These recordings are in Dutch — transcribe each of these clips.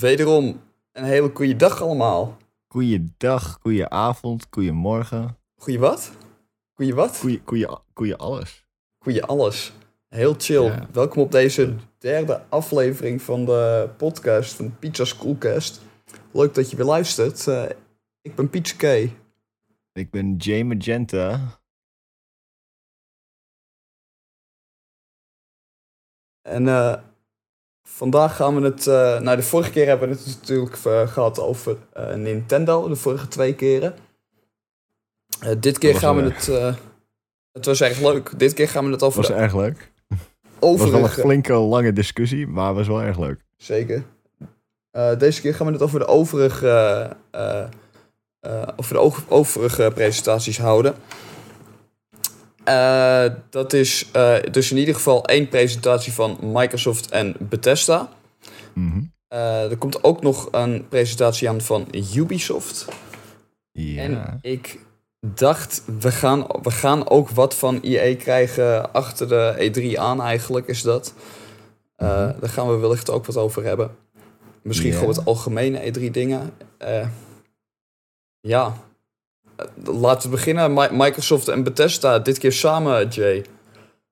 Wederom een hele goede dag allemaal. Goeiedag, goeie goeiemorgen. Goeie wat? Goeie wat? Goeie, goeie, goeie alles. Goeie alles. Heel chill. Ja. Welkom op deze derde aflevering van de podcast van Pizza Schoolcast. Leuk dat je weer luistert. Eh, ik ben Pizza K. Ik ben Jay Magenta. En eh, vandaag gaan we het... eh nou, de vorige keer hebben we het natuurlijk eh, gehad over eh, Nintendo. De vorige twee keren. Dit keer gaan we het... het was echt leuk. Dit keer gaan we het over Was de erg leuk. Het was wel een flinke lange discussie, maar was wel erg leuk. Zeker. Deze keer gaan we het over de overige, over de overige presentaties houden. Eh, dat is eh, dus in ieder geval één presentatie van Microsoft en Bethesda. Mhm. Eh, er komt ook nog een presentatie aan van Ubisoft. Ja. En ik dacht, we gaan, we gaan ook wat van EA krijgen achter de E3 aan eigenlijk, is dat. Mhm. Daar gaan we wellicht ook wat over hebben. Misschien Ja. gewoon wat algemene E3 dingen. Ja, laten we beginnen. Mi- Microsoft en Bethesda, dit keer samen, Jay.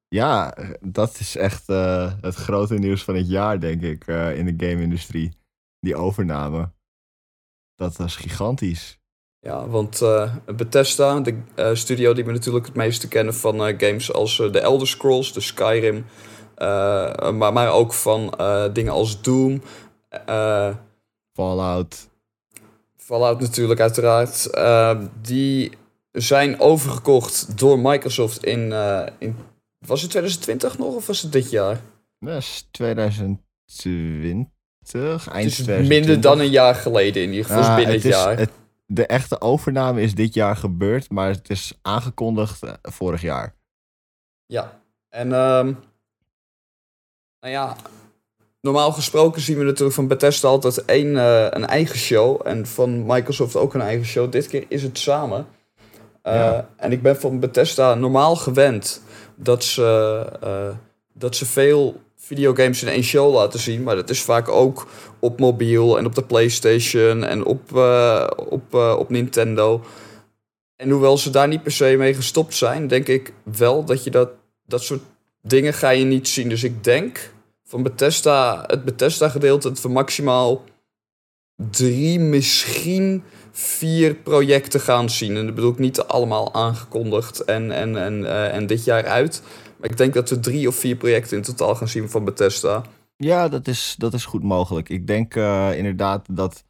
Ja, dat is echt eh, het grote nieuws van het jaar, denk ik, eh, in de game-industrie. Die overname. Dat was gigantisch. Ja, want eh, Bethesda, de studio die we natuurlijk het meeste kennen van games als The Elder Scrolls, de Skyrim, maar, maar ook van dingen als Doom, Fallout. Fallout natuurlijk uiteraard, eh, die zijn overgekocht door Microsoft in, eh, in, was het 2020 nog of was het dit jaar? Dat is 2020. Eind Het is 2020. minder dan een jaar geleden in ieder geval, Ja, binnen het, is- jaar. het- de echte overname is dit jaar gebeurd, maar het is aangekondigd eh, vorig jaar. Ja, en ehm, nou ja, normaal gesproken zien we natuurlijk van Bethesda altijd één, eh, een eigen show. En van Microsoft ook een eigen show. Dit keer is het samen. Eh, Ja. En ik ben van Bethesda normaal gewend dat ze, eh, dat ze veel videogames in één show laten zien. Maar dat is vaak ook op mobiel en op de PlayStation en op, op, op Nintendo. En hoewel ze daar niet per se mee gestopt zijn, denk ik wel dat je dat, dat soort dingen ga je niet zien. Dus ik denk van Bethesda, het Bethesda gedeelte, dat we maximaal drie, misschien vier projecten gaan zien. En dat bedoel ik niet allemaal aangekondigd en, en, en, eh, en dit jaar uit. Maar ik denk dat we drie of vier projecten in totaal gaan zien van Bethesda. Ja, dat is, dat is goed mogelijk. Ik denk eh, inderdaad dat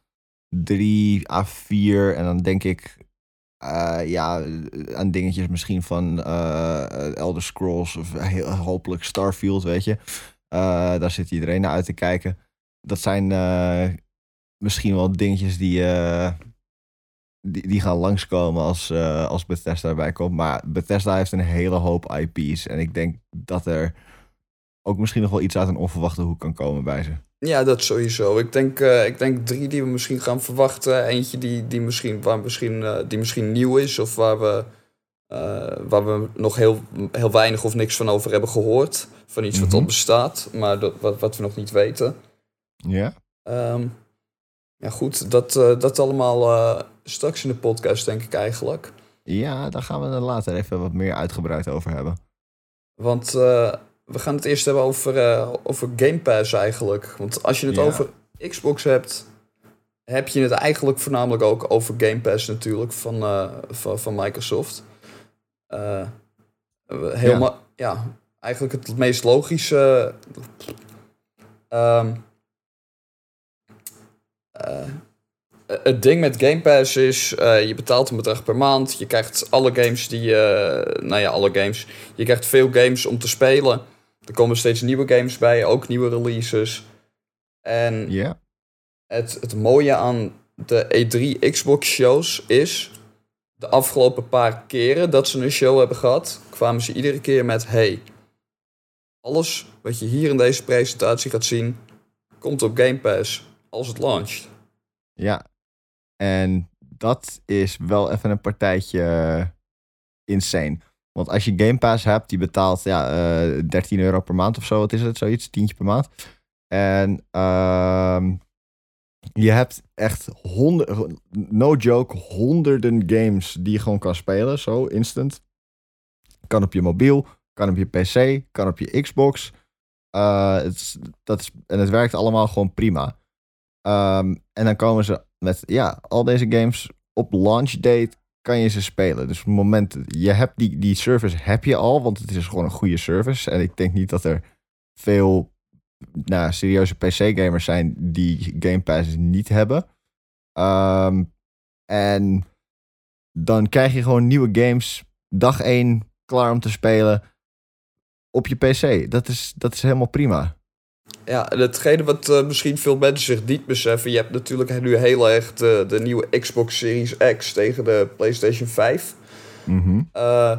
drie à vier en dan denk ik eh, ja, aan dingetjes misschien van Elder Scrolls of heel, hopelijk Starfield, weet je. Eh, daar zit iedereen naar uit te kijken. Dat zijn eh, misschien wel dingetjes die, eh, die, die gaan langskomen als, als Bethesda erbij komt. Maar Bethesda heeft een hele hoop IP's en ik denk dat er ook misschien nog wel iets uit een onverwachte hoek kan komen bij ze. Ja, dat sowieso. Ik denk, ik denk drie die we misschien gaan verwachten. Eentje die, die, misschien, waar misschien, die misschien nieuw is of waar we, eh, waar we nog heel, heel weinig of niks van over hebben gehoord. Van iets wat Mhm. al bestaat, maar dat, wat, wat we nog niet weten. Ja? Ehm, ja, goed, dat, eh, dat allemaal eh, straks in de podcast, denk ik eigenlijk. Ja, daar gaan we er later even wat meer uitgebreid over hebben. Want we gaan het eerst hebben over, over Game Pass eigenlijk. Want als je het over Xbox hebt, heb je het eigenlijk voornamelijk ook over Game Pass natuurlijk van, van, van Microsoft. Eh, heel Ja. eigenlijk het meest logische. Ehm, eh, het ding met Game Pass is, eh, je betaalt een bedrag per maand. Je krijgt alle games die je... nou ja, alle games. Je krijgt veel games om te spelen. Er komen steeds nieuwe games bij, ook nieuwe releases. En het, het mooie aan de E3 Xbox shows is... De afgelopen paar keren dat ze een show hebben gehad... kwamen ze iedere keer met... Hey, alles wat je hier in deze presentatie gaat zien... komt op Game Pass als het launcht. Ja. En dat is wel even een partijtje eh, insane. Want als je Game Pass hebt, die betaalt ja, eh 13 euro per maand of zo. Wat is het? Zoiets, tientje per maand. En ehm, Je hebt echt honderden, no joke, honderden games die je gewoon kan spelen, zo instant. Kan op je mobiel, kan op je PC, kan op je Xbox. Uh, het, dat is, en het werkt allemaal gewoon prima. Um, en dan komen ze met, ja, al deze games op launch date kan je ze spelen. Dus op het moment, je hebt die, die service heb je al, want het is gewoon een goede service. En ik denk niet dat er veel nou, serieuze PC-gamers zijn die Game Pass niet hebben. Um, en dan krijg je gewoon nieuwe games dag 1 klaar om te spelen op je PC. Dat is, dat is helemaal prima. Ja, en hetgene wat uh, misschien veel mensen zich niet beseffen... je hebt natuurlijk nu heel erg de, de nieuwe Xbox Series X tegen de PlayStation 5. Mm -hmm. uh,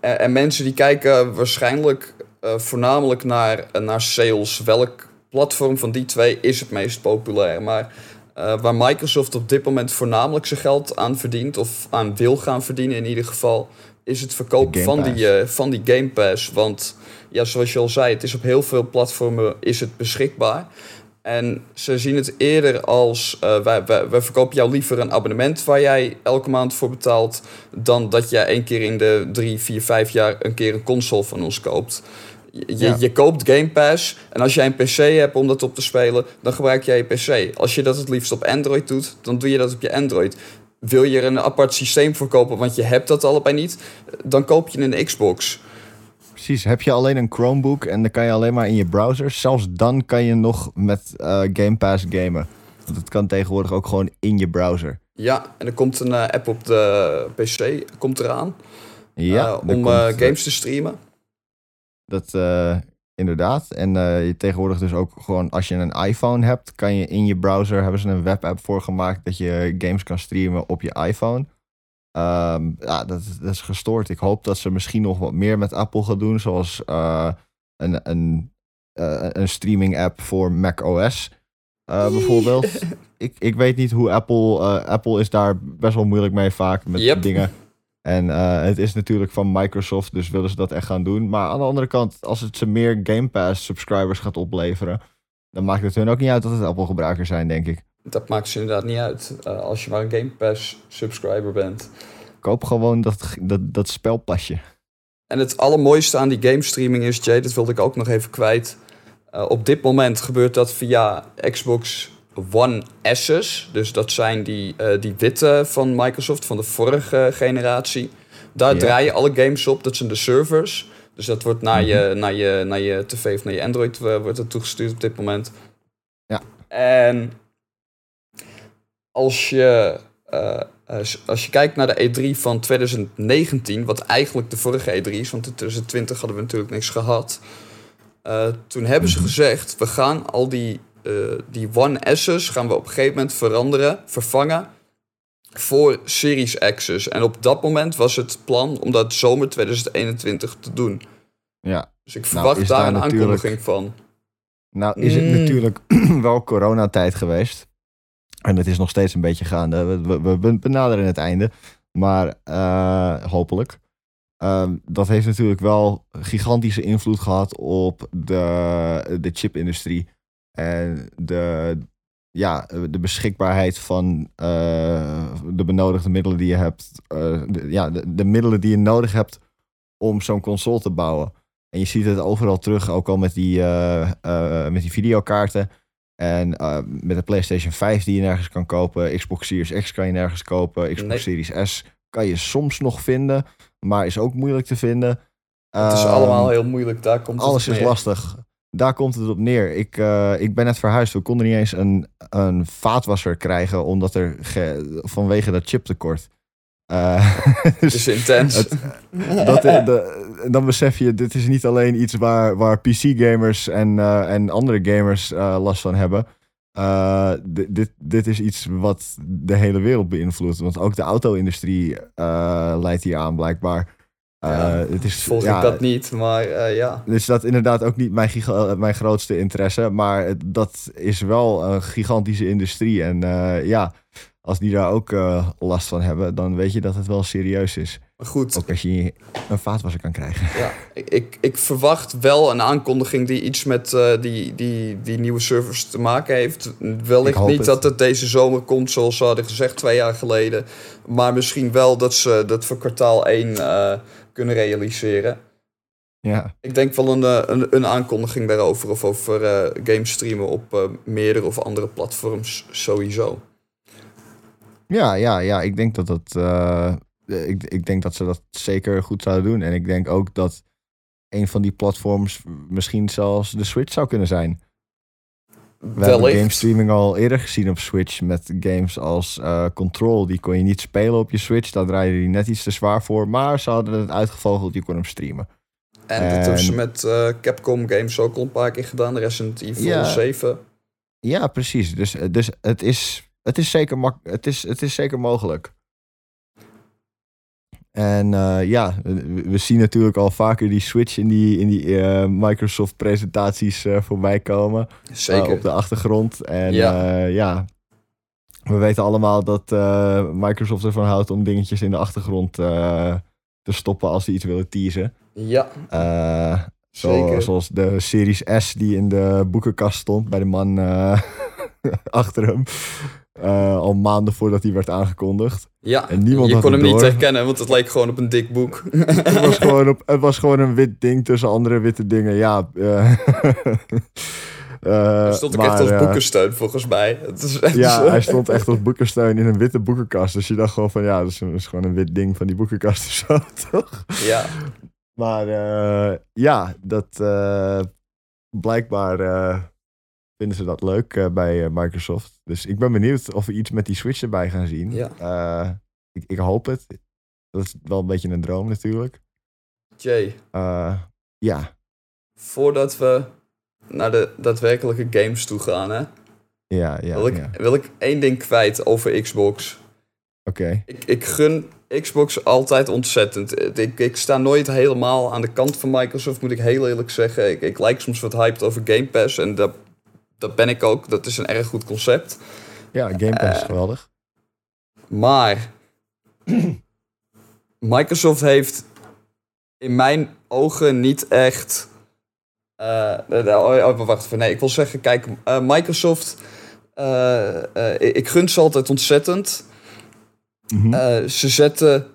en, en, mensen die kijken waarschijnlijk uh, voornamelijk naar, naar sales. Welk platform van die twee is het meest populair? Maar waar Microsoft op dit moment voornamelijk zijn geld aan verdient... of aan wil gaan verdienen in ieder geval... is het verkopen van die, van die Game Pass. Want ja, zoals je al zei, het is op heel veel platformen is het beschikbaar. En ze zien het eerder als, uh, wij, wij, wij, verkopen jou liever een abonnement waar jij elke maand voor betaalt, dan dat jij één keer in de drie, vier, vijf jaar een keer een console van ons koopt. Je, ja. je koopt Game Pass en als jij een PC hebt om dat op te spelen, dan gebruik jij je PC. Als je dat het liefst op Android doet, dan doe je dat op je Android. Wil je er een apart systeem voor kopen, want je hebt dat allebei niet, dan koop je een Xbox. Precies, heb je alleen een Chromebook en dan kan je alleen maar in je browser. Zelfs dan kan je nog met uh, Game Pass gamen. Want het kan tegenwoordig ook gewoon in je browser. Ja, en er komt een uh, app op de PC komt eraan. Ja, uh, om komt, games te streamen. Dat inderdaad. En je tegenwoordig dus ook gewoon als je een iPhone hebt, kan je in je browser hebben ze een webapp voor gemaakt dat je games kan streamen op je iPhone. Um, ja, dat, dat, is gestoord. Ik hoop dat ze misschien nog wat meer met Apple gaan doen, zoals uh, een, een, uh, een streaming app voor Mac OS. Uh, bijvoorbeeld. ik, ik weet niet hoe Apple. Apple is daar best wel moeilijk mee vaak met yep. dingen. En het is natuurlijk van Microsoft, dus willen ze dat echt gaan doen. Maar aan de andere kant, als het ze meer Game Pass subscribers gaat opleveren, dan maakt het hun ook niet uit dat het Apple gebruikers zijn, denk ik. Dat maakt ze inderdaad niet uit uh, als je maar een Game Pass subscriber bent. Koop gewoon dat, dat, dat spelpasje. En het allermooiste aan die game streaming is, Jay, dat wilde ik ook nog even kwijt. Uh, op dit moment gebeurt dat via Xbox One S's. Dus dat zijn die, uh, die witte van Microsoft van de vorige generatie. Daar yeah. draai je alle games op, dat zijn de servers. Dus dat wordt naar, mm -hmm. je, naar, je, naar je tv of naar je Android wordt het toegestuurd op dit moment. Ja. En als je, uh, als je kijkt naar de E3 van 2019, wat eigenlijk de vorige E3 is, want in 2020 hadden we natuurlijk niks gehad. Uh, toen hebben ze gezegd, we gaan al die, die One S's gaan we op een gegeven moment veranderen, vervangen voor Series X's. En op dat moment was het plan om dat zomer 2021 te doen. Ja. Dus ik verwacht nou, daar een natuurlijk... aankondiging van. Nou is het mm. natuurlijk wel coronatijd geweest. En het is nog steeds een beetje gaande. We, we, we benaderen het einde. Maar uh, hopelijk. Um, dat heeft natuurlijk wel gigantische invloed gehad op de, de chipindustrie. En de, ja, de beschikbaarheid van uh, de benodigde middelen die je hebt. Uh, de, ja, de, de, middelen die je nodig hebt om zo'n console te bouwen. En je ziet het overal terug, ook al met die, met die videokaarten. En met de PlayStation 5 die je nergens kan kopen, Xbox Series X kan je nergens kopen, Xbox nee. Series S kan je soms nog vinden, maar is ook moeilijk te vinden. Het is allemaal heel moeilijk, daar komt Alles is lastig. Daar komt het op neer. Ik, uh, ik ben net verhuisd. We konden niet eens een, een vaatwasser krijgen, omdat er vanwege dat chiptekort. Uh, dus het is intens. Het, dat, de, dan besef je, dit is niet alleen iets waar, waar PC-gamers en, uh, en andere gamers uh, last van hebben. dit, dit is iets wat de hele wereld beïnvloedt. Want ook de auto-industrie leidt hier aan, blijkbaar. Ja, het is, volg ja, ik dat niet, maar ja. Dus dat inderdaad ook niet mijn, mijn grootste interesse. Maar dat is wel een gigantische industrie. En ja als die daar ook last van hebben, dan weet je dat het wel serieus is. Maar goed, Ook als je een vaatwasser kan krijgen. ja, ik, ik verwacht wel een aankondiging die iets met eh, die, die, die nieuwe servers te maken heeft. Wellicht niet het. dat het deze zomer komt, zoals ze hadden gezegd twee jaar geleden. Maar misschien wel dat ze dat voor kwartaal 1 eh, kunnen realiseren. Ja, Ik denk wel een, eh, een, een aankondiging daarover. Of over eh games streamen op eh, meerdere of andere platforms sowieso. ja, ja, ja. Ik denk dat dat. ik, ik denk dat ze dat zeker goed zouden doen. En ik denk ook dat een van die platforms misschien zelfs de Switch zou kunnen zijn. We hebben game streaming al eerder gezien op Switch met games als eh, Control. Die kon je niet spelen op je Switch. Daar draaide die net iets te zwaar voor. Maar ze hadden het uitgevogeld, je kon hem streamen. En dat hebben ze En- met eh, Capcom games ook al een paar keer gedaan. Resident Evil Ja. 7. Ja, precies. Dus, dus het, is, het, is zeker mak het, is, het is zeker mogelijk. En eh, ja, we, zien natuurlijk al vaker die Switch in die, in die eh, Microsoft-presentaties eh, voorbij komen. Zeker. op de achtergrond. En Ja. ja. we weten allemaal dat Microsoft ervan houdt om dingetjes in de achtergrond te stoppen als ze iets willen teasen. Ja, zo, zeker. zoals de Series S die in de boekenkast stond bij de man achter hem. Eh, al maanden voordat die werd aangekondigd. Ja, En niemand je had kon hem niet herkennen, want het leek gewoon op een dik boek. het, was gewoon op, het was gewoon een wit ding tussen andere witte dingen. Ja, Er stond ook maar, echt als boekensteun, volgens mij. Het is echt Ja, hij stond echt als boekensteun in een witte boekenkast. Dus je dacht gewoon van ja, dat is, een- dat is gewoon een wit ding van die boekenkast of zo, toch? Ja, Maar ja, dat blijkbaar vinden ze dat leuk bij Microsoft. Dus ik ben benieuwd of we iets met die Switch erbij gaan zien. Ja. Eh, ik, ik hoop het. Dat is wel een beetje een droom natuurlijk. Jay, Eh, ja, voordat we naar de daadwerkelijke games toe gaan, hè, ja, ja. wil, ik, ja. wil ik één ding kwijt over Xbox. Oké. Ik, ik gun Xbox altijd ontzettend. Ik, ik sta nooit helemaal aan de kant van Microsoft, moet ik heel eerlijk zeggen. Ik, ik lijk soms wat hyped over Game Pass en dat, dat ben ik ook. Dat is een erg goed concept. Ja, Game Pass is Eh, geweldig. Maar Microsoft heeft in mijn ogen niet echt. eh, oh, wacht even. Nee, ik wil zeggen, kijk, Microsoft. ik- gun ze altijd ontzettend. Mhm. Ze zetten.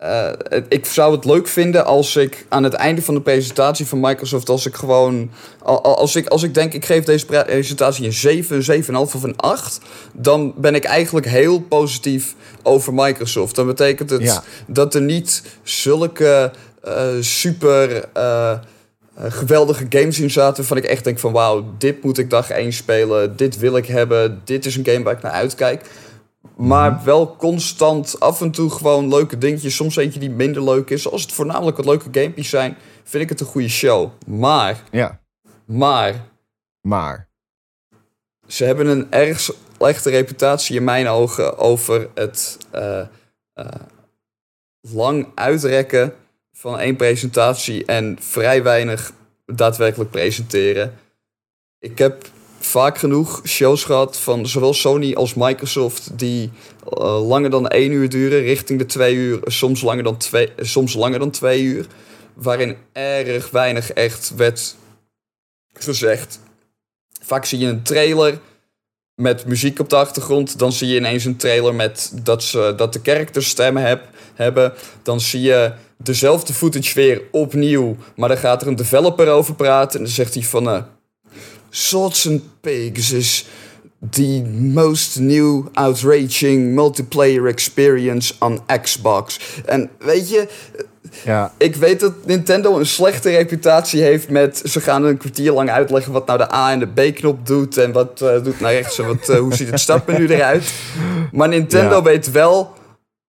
Eh, ik zou het leuk vinden als ik aan het einde van de presentatie van Microsoft, als ik gewoon. al- al- Als ik, als ik denk, ik geef deze pre- presentatie een 7, een 7,5 of een 8, dan ben ik eigenlijk heel positief over Microsoft. Dan betekent het Ja. dat er niet zulke eh, super. eh, geweldige games in zaten waarvan ik echt denk van wauw, dit moet ik dag 1 spelen, dit wil ik hebben, dit is een game waar ik naar uitkijk. Maar wel constant af en toe gewoon leuke dingetjes. Soms eentje die minder leuk is. Als het voornamelijk wat leuke gamepjes zijn, vind ik het een goede show. Maar, Ja, maar, maar. ze hebben een erg slechte reputatie in mijn ogen over het eh, eh, lang uitrekken van één presentatie en vrij weinig daadwerkelijk presenteren. Ik heb vaak genoeg shows gehad van zowel Sony als Microsoft die eh, langer dan één uur duren, richting de twee uur, soms langer dan twee, soms langer dan twee uur, waarin erg weinig echt werd gezegd. Vaak zie je een trailer met muziek op de achtergrond. Dan zie je ineens een trailer met dat, ze, dat de characters stemmen heb, hebben. Dan zie je dezelfde footage weer opnieuw. Maar dan gaat er een developer over praten. En dan zegt hij van... eh Swords and Pigs is the most new outraging multiplayer experience on Xbox. En weet je, Ja, ik weet dat Nintendo een slechte reputatie heeft met... ze gaan een kwartier lang uitleggen wat nou de A en de B-knop doet... en wat eh, doet naar rechts en wat, eh, hoe ziet het startmenu eruit. Maar Nintendo Ja. weet, wel,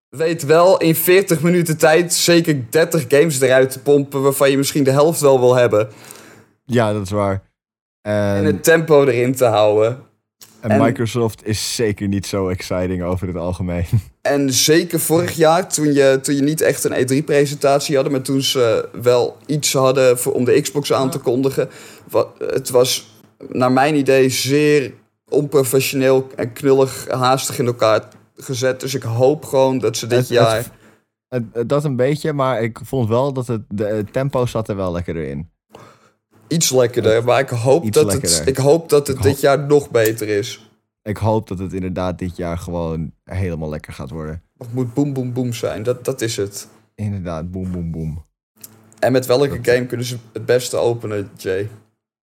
weet wel in 40 minuten tijd zeker 30 games eruit te pompen... waarvan je misschien de helft wel wil hebben. ja, dat is waar. En En, het tempo erin te houden. en en- Microsoft is zeker niet zo exciting over het algemeen. En zeker vorig jaar, toen je, toen je niet echt een E3-presentatie hadden, maar toen ze wel iets hadden voor, om de Xbox aan te kondigen. wa- het was naar mijn idee zeer onprofessioneel en knullig haastig in elkaar gezet. Dus ik hoop gewoon dat ze dit Het- het- jaar. dat een beetje, maar ik vond wel dat het, de, het tempo zat er wel lekker in. Iets lekkerder, maar ik hoop dat het, ik hoop dat het dit jaar nog beter is. Ik hoop dat het inderdaad dit jaar gewoon helemaal lekker gaat worden. Het moet boem boem boem zijn, dat, dat is het. Inderdaad, boem, boem, boem. En met welke Dat- game kunnen ze het beste openen, Jay?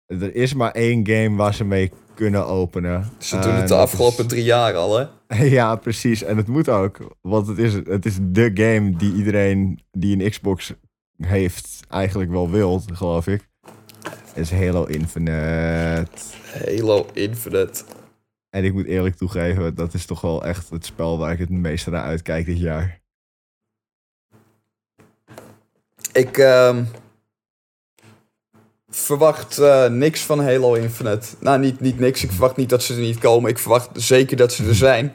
Er is maar één game waar ze mee kunnen openen. Ze doen het de afgelopen is- drie jaar al, hè? Ja, precies. En het moet ook. Want het is, het is de game die iedereen die een Xbox heeft eigenlijk wel wil, geloof ik. Is Halo Infinite. Halo Infinite. En ik moet eerlijk toegeven, dat is toch wel echt het spel waar ik het meeste naar uitkijk dit jaar. Ik ehm, verwacht eh, niks van Halo Infinite. Nou, niet, niet niks. Ik verwacht niet dat ze er niet komen. Ik verwacht zeker dat ze er zijn.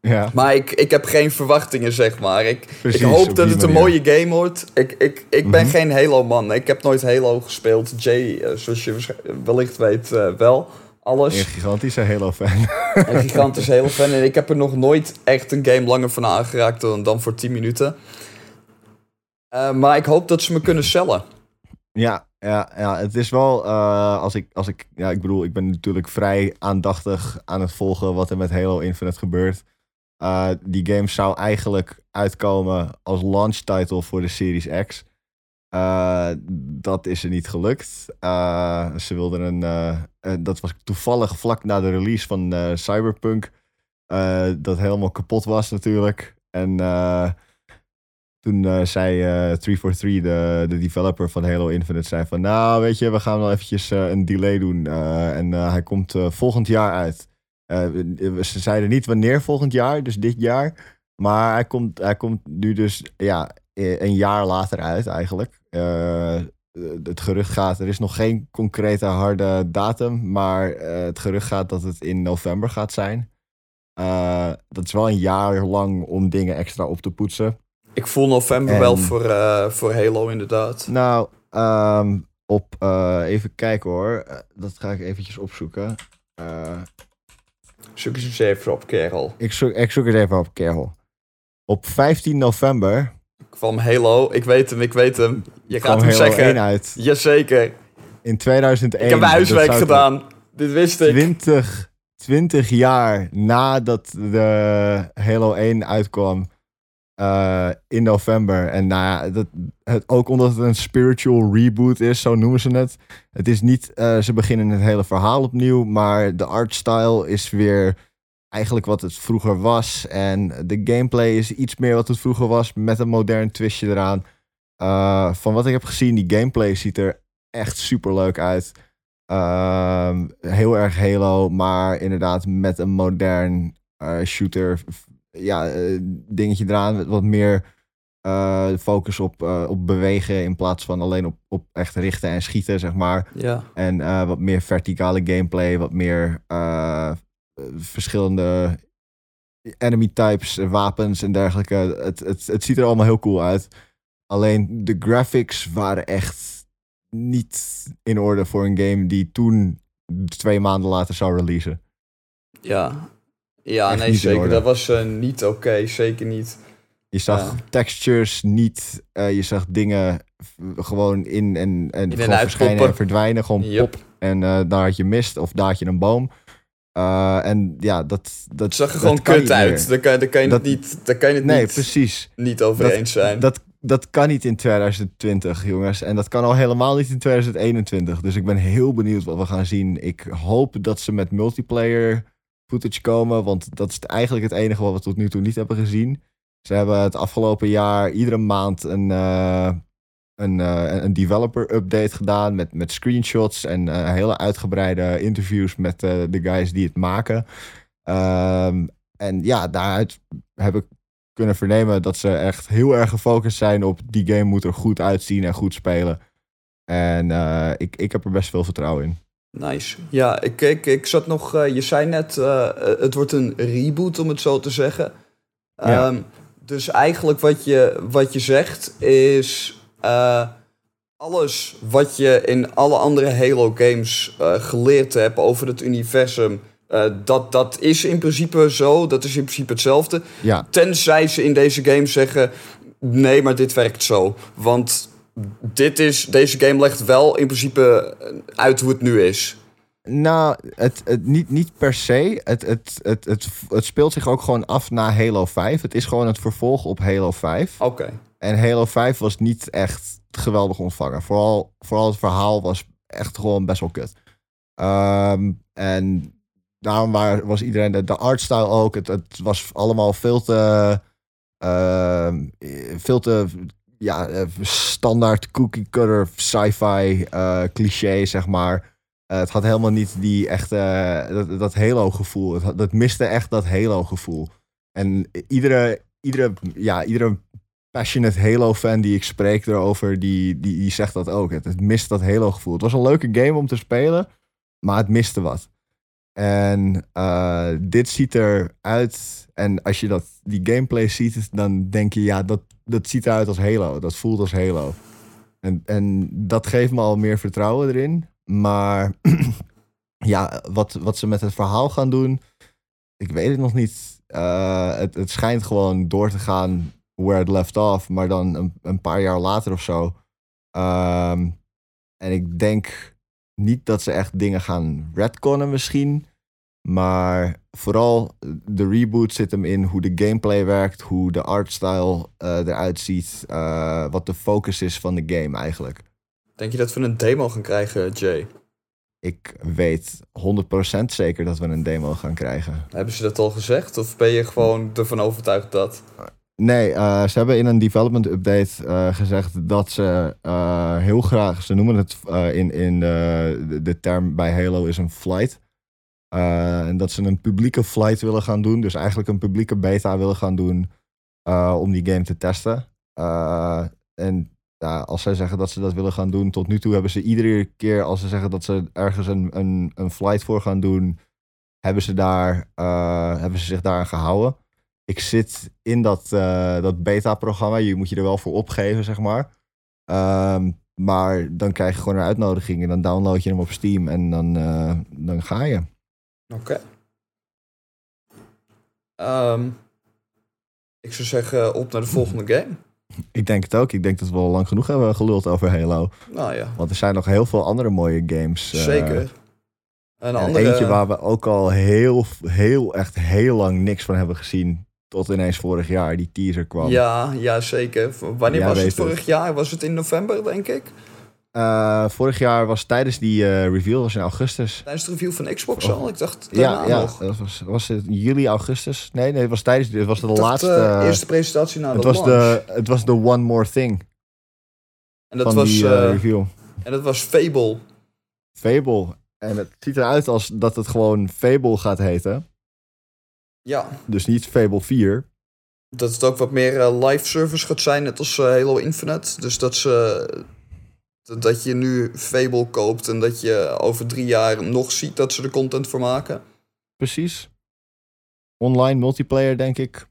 Ja, Maar ik, ik heb geen verwachtingen, zeg maar. Ik, precies. ik hoop op dat het een manier. mooie game wordt. Ik, ik, ik ben Mhm. geen Halo-man. Ik heb nooit Halo gespeeld. Jay, eh, zoals je wellicht weet, eh, wel. Alles. Een gigantische Halo-fan. Een gigantisch Halo-fan. En ik heb er nog nooit echt een game langer van aangeraakt dan, dan voor 10 minuten. Eh, maar ik hoop dat ze me kunnen cellen. Ja, ja, ja, het is wel, als ik, als ik, ja, ik bedoel, ik ben natuurlijk vrij aandachtig aan het volgen wat er met Halo Infinite gebeurt. Eh, die game zou eigenlijk uitkomen als launch title voor de Series X. Eh, dat is er niet gelukt. Eh, ze wilden een, dat was toevallig vlak na de release van Cyberpunk, dat helemaal kapot was natuurlijk. En toen zei eh 343, de, de developer van Halo Infinite, zei van... Nou, weet je, we gaan wel eventjes een delay doen. en hij komt volgend jaar uit. Eh, ze zeiden niet wanneer volgend jaar, dus dit jaar. Maar hij komt, hij komt nu dus ja, eh, een jaar later uit eigenlijk. Eh, het gerucht gaat, er is nog geen concrete harde datum. Maar eh, het gerucht gaat dat het in november gaat zijn. Eh, dat is wel een jaar lang om dingen extra op te poetsen. Ik voel november En- wel voor, eh, voor Halo, inderdaad. Nou, ehm, op, eh, even kijken hoor. Eh, dat ga ik eventjes opzoeken. Zoek eens eens even op, kerel. ik, zoek, ik zoek het even op, kerel. Op 15 november Kwam Halo. Ik weet hem, ik weet hem. Je gaat hem Halo zeggen. 1 uit. Jazeker. In 2001. Ik heb mijn huiswerk Dat zou gedaan. Dit wist ik. 20, 20 jaar nadat de Halo 1 uitkwam. Eh, in november. En nou ja, dat, het, ook omdat het een spiritual reboot is, zo noemen ze het. Het is niet, eh, ze beginnen het hele verhaal opnieuw, maar de artstyle is weer eigenlijk wat het vroeger was. En de gameplay is iets meer wat het vroeger was, met een modern twistje eraan. Eh, van wat ik heb gezien, die gameplay ziet er echt super leuk uit. Ehm, heel erg Halo, maar inderdaad met een modern shooter. Ja, eh, dingetje eraan. Wat meer eh, focus op, eh, op bewegen in plaats van alleen op, op echt richten en schieten, zeg maar. Ja. En wat meer verticale gameplay, wat meer verschillende enemy types, wapens en dergelijke. Het, het, het ziet er allemaal heel cool uit. Alleen de graphics waren echt niet in orde voor een game die toen twee maanden later zou releasen. Ja. Ja, Echt nee, in zeker. Dat was eh, niet oké. Zeker niet. Je zag Ja. textures niet, eh, je zag dingen gewoon in en, en en gewoon verschijnen en verdwijnen. Gewoon Yep. pop en eh, daar had je mist of daar had je een boom. En ja, dat, dat Het zag er dat gewoon kut uit. Daar kan, daar kan je Dat- het niet, daar kan je het Nee, niet, precies. niet over Dat- eens zijn. Dat, dat kan niet in 2020, jongens. En dat kan al helemaal niet in 2021. Dus ik ben heel benieuwd wat we gaan zien. Ik hoop dat ze met multiplayer footage komen. Want dat is eigenlijk het enige wat we tot nu toe niet hebben gezien. Ze hebben het afgelopen jaar iedere maand een, eh, een, eh, een developer update gedaan. Met, met screenshots en eh, hele uitgebreide interviews met de guys die het maken. Ehm, en ja, daaruit heb ik kunnen vernemen dat ze echt heel erg gefocust zijn op die game moet er goed uitzien en goed spelen. En ik, ik heb er best veel vertrouwen in. Nice. Ja, ik, ik, ik zat nog... eh, je zei net, eh, het wordt een reboot, om het zo te zeggen. Ja. Ehm, dus eigenlijk wat je, wat je zegt is... eh, alles wat je in alle andere Halo games eh, geleerd hebt over het universum... eh, dat, dat is in principe zo, dat is in principe hetzelfde. Ja, Tenzij ze in deze game zeggen... nee, maar dit werkt zo. Want dit is, deze game legt wel in principe uit hoe het nu is. Nou, het, het, niet, niet per se. Het, het, het, het, het speelt zich ook gewoon af na Halo 5. Het is gewoon het vervolg op Halo 5. Oké. En Halo 5 was niet echt geweldig ontvangen. Vooral, vooral het verhaal was echt gewoon best wel kut. Ehm, en daarom waar, was iedereen, de, de artstyle ook, het, het was allemaal veel te, ehm, veel te ja, eh, standaard cookie cutter sci-fi eh, cliché, zeg maar. Eh, het had helemaal niet die echte, dat, dat Halo-gevoel. Het, had- dat miste echt dat Halo-gevoel. En iedere, iedere, ja, iedere passionate Halo-fan die ik spreek erover, die, die, die zegt dat ook. Het, het mist dat Halo-gevoel. Het was een leuke game om te spelen, maar het miste wat. En eh, dit ziet eruit. En als je dat, die gameplay ziet, dan denk je, ja, dat, dat ziet eruit als Halo. Dat voelt als Halo. En, en dat geeft me al meer vertrouwen erin. Maar ja, wat, wat ze met het verhaal gaan doen, ik weet het nog niet. Eh, het, het schijnt gewoon door te gaan where it left off, maar dan een, een paar jaar later of zo. Ehm, en ik denk niet dat ze echt dingen gaan retconnen misschien. Maar vooral de reboot zit hem in hoe de gameplay werkt, hoe de artstyle eh, eruit ziet, eh, wat de focus is van de game eigenlijk. Denk je dat we een demo gaan krijgen, Jay? Ik weet 100% zeker dat we een demo gaan krijgen. Hebben ze dat al gezegd? Of ben je gewoon ervan overtuigd dat? Nee, eh, ze hebben in een development update eh, gezegd dat ze eh, heel graag, ze noemen het eh, in, in de term bij Halo is een flight. Eh, en dat ze een publieke flight willen gaan doen, dus eigenlijk een publieke beta willen gaan doen eh, om die game te testen. Eh, en ja, als zij zeggen dat ze dat willen gaan doen, tot nu toe hebben ze iedere keer als ze zeggen dat ze ergens een, een, een flight voor gaan doen, hebben ze, daar, hebben ze zich daaraan gehouden ik zit in dat, dat beta-programma. Je moet je er wel voor opgeven, zeg maar. Ehm, maar dan krijg je gewoon een uitnodiging en dan download je hem op Steam en dan, dan ga je. Oké. Ehm, ik zou zeggen, op naar de volgende game. Ik denk het ook. Ik denk dat we al lang genoeg hebben geluld over Halo. Nou ja, Want er zijn nog heel veel andere mooie games. eh, zeker. Een en andere... eentje waar we ook al heel, heel, echt heel lang niks van hebben gezien. Tot ineens vorig jaar die teaser kwam. Ja, ja, zeker. Wanneer Jij was het. vorig jaar? Was het in november, denk ik? Eh, vorig jaar was tijdens die eh, reveal, was in augustus. Tijdens de review van Xbox Oh. al. Ik dacht Ja, ja nog. dat was, was het juli, augustus? Nee, nee, het was tijdens, het was de dacht, laatste. eh, eerste presentatie na het, de was launch. de, het was de One More Thing en dat van was, die review. en dat was Fable. Fable. En het ziet eruit als dat het gewoon Fable gaat heten. Ja, Dus niet Fable 4. dat het ook wat meer live service gaat zijn, net als Halo Infinite. Dus dat ze... dat- je nu Fable koopt en dat je over drie jaar nog ziet dat ze er content voor maken. Precies. Online multiplayer, denk ik.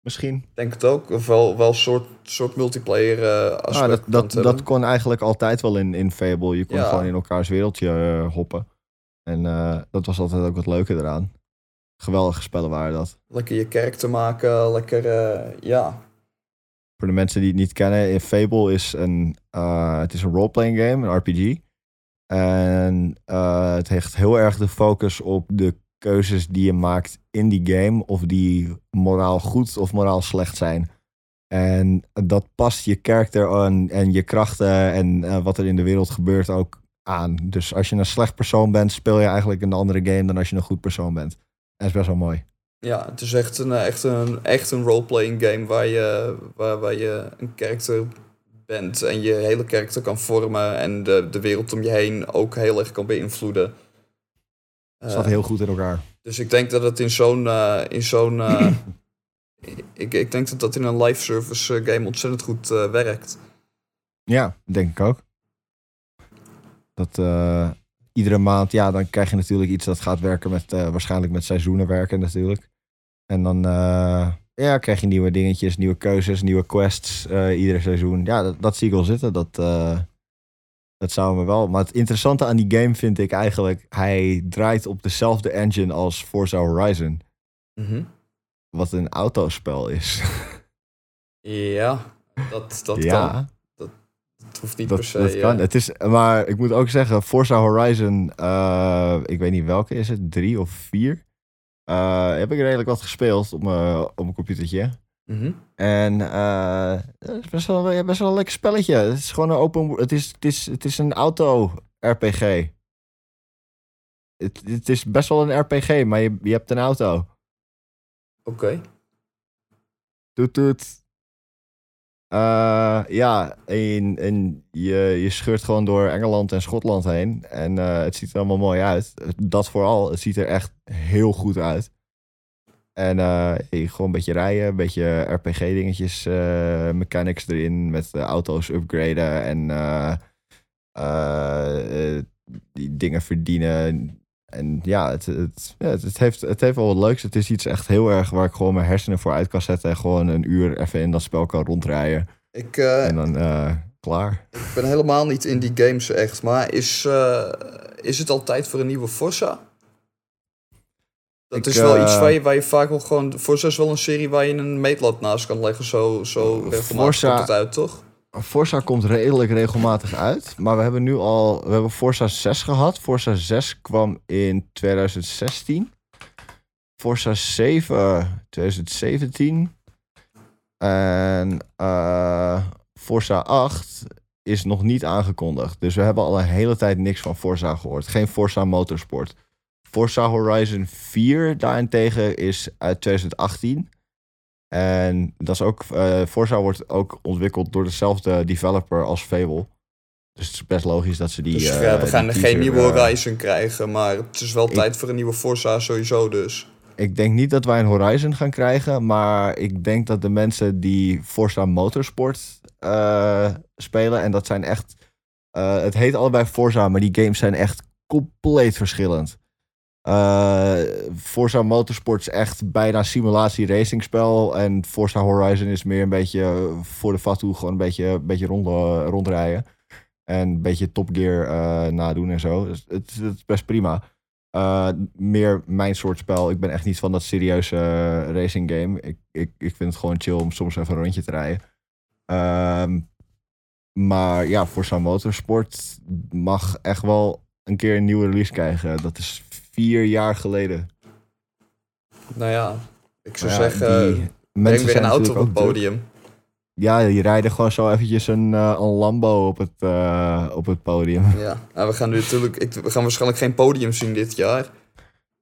Misschien. Denk het ook. Of wel, wel een soort, soort multiplayer eh aspect. Ah, dat, dat, kon eigenlijk altijd wel in, in Fable. Je kon Ja. gewoon in elkaars wereldje eh, hoppen. En eh, dat was altijd ook wat leuke eraan. Geweldige spellen waren dat. Lekker je kerk te maken, lekker, ja. Voor de mensen die het niet kennen, in Fable is een, eh, het is een roleplaying game, een RPG. En eh, het heeft heel erg de focus op de keuzes die je maakt in die game. Of die moraal goed of moraal slecht zijn. En dat past je karakter en, en je krachten en eh, wat er in de wereld gebeurt ook aan. Dus als je een slecht persoon bent, speel je eigenlijk een andere game dan als je een goed persoon bent. Dat is best wel mooi. Ja, het is echt een, eh, echt een, echt een roleplaying game waar je, waar, waar je een karakter bent en je hele karakter kan vormen en de, de wereld om je heen ook heel erg kan beïnvloeden. Het staat Eh, heel goed in elkaar. Dus ik denk dat het in zo'n. eh, in zo'n ik, ik denk dat dat in een live service game ontzettend goed werkt. Ja, denk ik ook. Dat iedere maand, ja, dan krijg je natuurlijk iets dat gaat werken met, waarschijnlijk met seizoenen werken natuurlijk. En dan, eh, ja, krijg je nieuwe dingetjes, nieuwe keuzes, nieuwe quests eh ieder seizoen. Ja, dat, dat zie ik wel zitten. Dat, eh, dat zou me wel. Maar het interessante aan die game vind ik eigenlijk, hij draait op dezelfde engine als Forza Horizon. Mhm. Wat een autospel is. Ja, dat, dat ja, kan. Het hoeft niet dat, per se. dat kan. Het is, maar ik moet ook zeggen, Forza Horizon, ik weet niet welke is het, drie of vier. Eh, heb ik redelijk wat gespeeld op mijn, op mijn computertje. mhm. En eh, het is best wel, ja, best wel een lekker spelletje. Het is gewoon een open. Het is, het is, het is een auto-RPG. Het, het is best wel een RPG, maar je, je hebt een auto. Oké. Toet toet. Eh, ja, en, je, je scheurt gewoon door Engeland en Schotland heen. En eh, het ziet er allemaal mooi uit. Dat vooral, het ziet er echt heel goed uit. En eh, gewoon een beetje rijden, een beetje RPG-dingetjes, mechanics erin, met auto's upgraden en die dingen verdienen. En ja, het, het, ja, het, heeft, het heeft wel wat leuks. Het is iets echt heel erg waar ik gewoon mijn hersenen voor uit kan zetten. En gewoon een uur even in dat spel kan rondrijden. Ik, eh, En dan eh, klaar. ik ben helemaal niet in die games echt. Maar is, eh, is het al tijd voor een nieuwe Forza? Dat Ik, is wel iets waar je, waar je vaak wel gewoon... Forza is wel een serie waar je een meetlat naast kan leggen. Zo, zo regelmatig Forza- komt het uit, toch? Forza komt redelijk regelmatig uit. Maar we hebben nu al... We hebben Forza 6 gehad. Forza 6 kwam in 2016. Forza 7 2017. En eh, Forza 8 is nog niet aangekondigd. Dus we hebben al een hele tijd niks van Forza gehoord. Geen Forza Motorsport. Forza Horizon 4 daarentegen is uit 2018. En dat is ook, eh, Forza wordt ook ontwikkeld door dezelfde developer als Fable. Dus het is best logisch dat ze die. dus eh, ja, we gaan geen nieuwe eh, Horizon krijgen. Maar het is wel Ik- tijd voor een nieuwe Forza sowieso dus. ik denk niet dat wij een Horizon gaan krijgen, maar ik denk dat de mensen die Forza Motorsport spelen, en dat zijn echt. het heet allebei Forza, maar die games zijn echt compleet verschillend. Eh, Forza Motorsport is echt bijna simulatie racingspel. En Forza Horizon is meer een beetje voor de fatu, gewoon een beetje, een beetje rond, eh, rondrijden. En een beetje Top Gear eh, nadoen en zo. Dus het, het is best prima. Meer mijn soort spel. Ik ben echt niet van dat serieuze racing game. Ik, ik, ik vind het gewoon chill om soms even een rondje te rijden. Ehm, maar ja, Forza Motorsport mag echt wel een keer een nieuwe release krijgen. Dat is vier jaar geleden. Nou ja, ik zou ja, zeggen... die breng weer zijn een auto op het druk. podium. Ja, die rijden gewoon zo eventjes een, eh, een Lambo op het, eh, op het podium. Ja, nou, we gaan nu natuurlijk... Ik, we gaan waarschijnlijk geen podium zien dit jaar.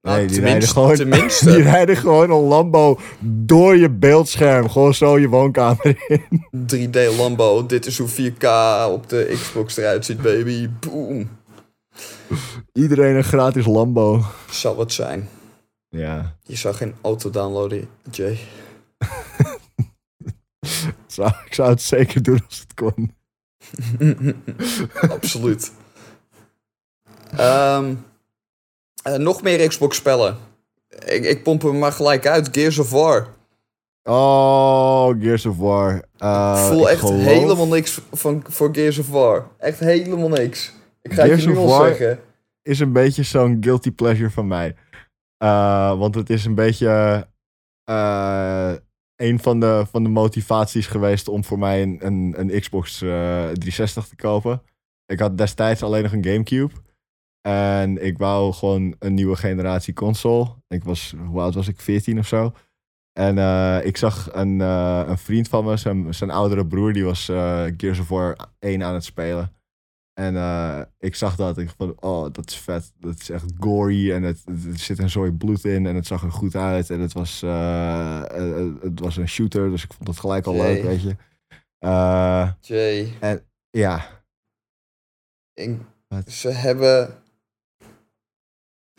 Nou, Nee, die rijden gewoon- tenminste. Die rijden gewoon een Lambo door je beeldscherm. Gewoon zo je woonkamer in. 3D Lambo. Dit is hoe 4K op de Xbox eruit ziet, baby. Boom. Iedereen een gratis Lambo. Zou wat zijn. Ja, Je zou geen auto downloaden, Jay. zou, ik zou het zeker doen als het kon. Absoluut. Ehm, eh, nog meer Xbox-spellen. Ik, ik pomp hem maar gelijk uit. Gears of War. Oh, Gears of War. Uh, ik voel ik echt geloof- helemaal niks van, voor Gears of War. Echt helemaal niks. Ik ga Gears het je nu al zeggen. is een beetje zo'n guilty pleasure van mij. Uh, want het is een beetje uh, een van de, van de motivaties geweest om voor mij een, een, een Xbox uh, 360 te kopen. Ik had destijds alleen nog een Gamecube. En ik wou gewoon een nieuwe generatie console. Ik was, hoe oud was ik? 14 of zo. En uh, ik zag een, uh, een vriend van me, zijn, zijn oudere broer, die was uh, Gears of War 1 aan het spelen. En uh, ik zag dat. Ik vond, oh, dat is vet. Dat is echt gory. En het, er zit een zooi bloed in. En het zag er goed uit. En het was, uh, het was een shooter. Dus ik vond het gelijk al Jay. leuk, weet je. Jay, en ja. ik- ze hebben...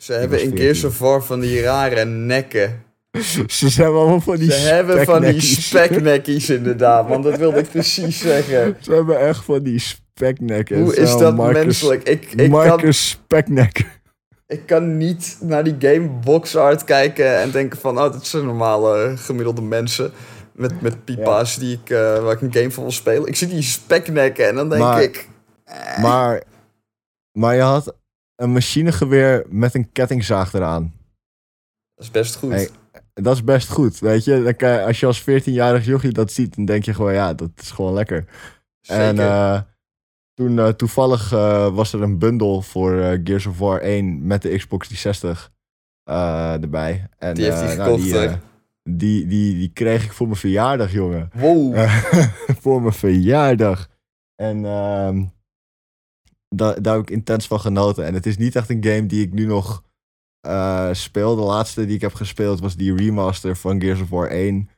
Ze hebben in Gears 14. of War van die rare nekken. Ze zijn allemaal van die Ze hebben van die speknekkies. inderdaad, want dat wilde ik precies zeggen. Ze hebben echt van die speknekken. Hoe is dat Marcus, menselijk? Ik, ik, kan, Marcus Speknek. ik kan niet naar die game box art kijken en denken van... Oh, dat zijn normale gemiddelde mensen met, met pipa's die ik, eh, waar ik een game van wil spelen. Ik zie die speknekken en dan denk Maar- ik... Maar, maar je had een machinegeweer met een kettingzaag eraan. Dat is best goed. Hey, dat is best goed, weet je. Dan als je als 14-jarig jochie dat ziet, dan denk je gewoon, ja, dat is gewoon lekker. En eh, toen eh, toevallig eh, was er een bundle voor Gears of War 1 met de Xbox 360 eh, erbij. En, Die heeft hij eh, gekocht, die, die, die, die kreeg ik voor mijn verjaardag, jongen. wow. Voor mijn verjaardag. En ehm, da- daar heb ik intens van genoten. En het is niet echt een game die ik nu nog eh, speel. De laatste die ik heb gespeeld was die remaster van Gears of War 1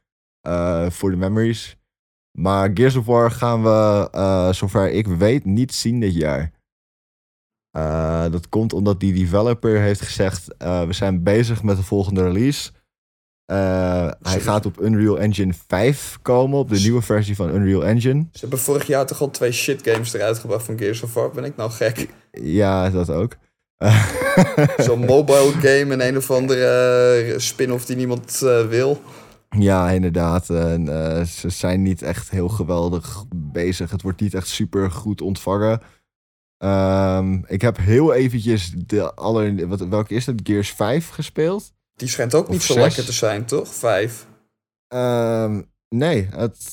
eh, voor de memories. Maar Gears of War gaan we, eh, zover ik weet, niet zien dit jaar. Dat komt omdat die developer heeft gezegd: we zijn bezig met de volgende release. Hij gaat op Unreal Engine 5 komen, op de nieuwe versie van Unreal Engine. Ze hebben vorig jaar toch al twee shit games eruit gebracht van Gears of War. Ben ik nou gek? Ja, dat ook. Zo'n mobile game en een of andere eh, spin-off die niemand eh, wil. Ja, inderdaad. En, eh, ze zijn niet echt heel geweldig bezig. Het wordt niet echt super goed ontvangen. Ehm, ik heb heel eventjes de aller... Wat, welke is het? Gears 5 gespeeld. Die schijnt ook niet zo lekker te zijn, toch? Vijf. Ehm, nee, het,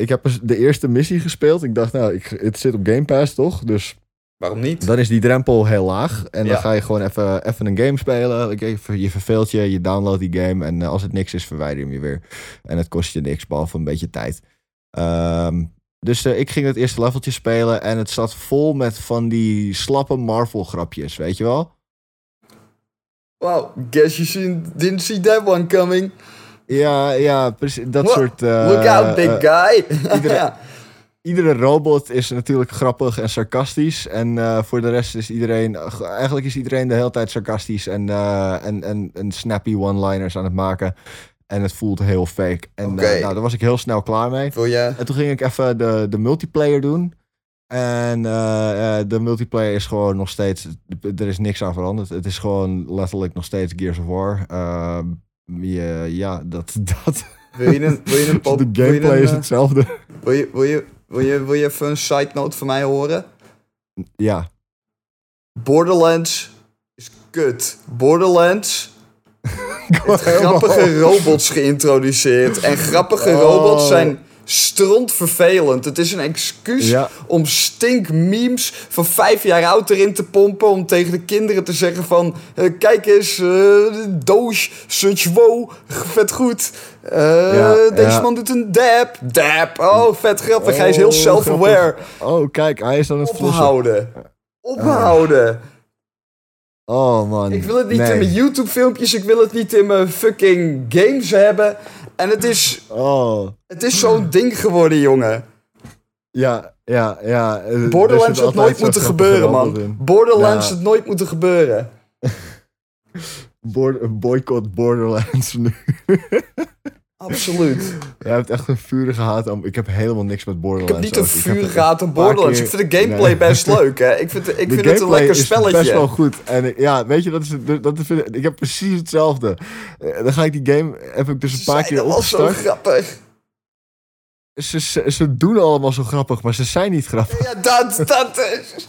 ik heb eens de eerste missie gespeeld. Ik dacht, nou, ik, het zit op Game Pass, toch? Dus Waarom niet? dan is die drempel heel laag. En dan Ja. ga je gewoon even, even een game spelen. Je verveelt je, je downloadt die game. En eh, als het niks is, verwijder je hem je weer. En het kost je niks, behalve een beetje tijd. Ehm, dus eh, ik ging het eerste leveltje spelen. En het zat vol met van die slappe Marvel-grapjes, weet je wel? Wow, guess you seen, didn't see that one coming. Ja, ja, precies. Dat What? soort... eh, Look out, big guy. iedere robot is natuurlijk grappig en sarcastisch. En eh, voor de rest is iedereen... Eigenlijk is iedereen de hele tijd sarcastisch en, eh, en, en, en snappy one-liners aan het maken. En het voelt heel fake. En eh, nou, daar was ik heel snel klaar mee. En toen ging ik even de, de multiplayer doen. En de multiplayer is gewoon nog steeds... Er is niks aan veranderd. Het is gewoon letterlijk nog steeds Gears of War. Ehm, ja, dat... dat Wil je een, wil je een pop... de wil je een, gameplay is hetzelfde. Wil je, wil, je, wil, je, wil je even een side note van mij horen? Ja. Borderlands is kut. Borderlands heeft Helemaal- grappige robots geïntroduceerd. En grappige Oh. robots zijn strontvervelend. Het is een excuus Ja. om stinkmemes van vijf jaar oud erin te pompen. Om tegen de kinderen te zeggen van... eh, kijk eens, eh Doge, such wow, vet goed. Eh, Ja, deze ja. man doet een dab. Dab, oh vet grappig. Hij is heel Oh, self-aware. Oh, kijk, hij is aan het flossen. Ophouden. Ophouden. Oh, man. Ik wil het niet Nee. in mijn YouTube-filmpjes. Ik wil het niet in mijn fucking games hebben. En het is, Oh, het is zo'n ding geworden, jongen. ja, ja, ja. Borderlands had nooit moeten gebeuren, man. Borderlands had nooit moeten gebeuren. Boycott Borderlands nu. Absoluut. Jij hebt echt een vurige haat aan... Ik heb helemaal niks met Ik Borderlands. heb niet een. Ik vurige haat paar Borderlands. keer- Ik vind de gameplay Nee. best leuk, hè. Ik vind, ik De vind het een lekker is best wel spelletje. goed. En ik- ja, weet je, dat is, dat is, ik heb precies hetzelfde. Eh, Dan ga ik die game, heb ik dus een paar zijn keer allemaal zo opgestart. grappig. Ze, ze, ze doen allemaal zo grappig, maar ze zijn niet grappig. Ja, dat, dat is...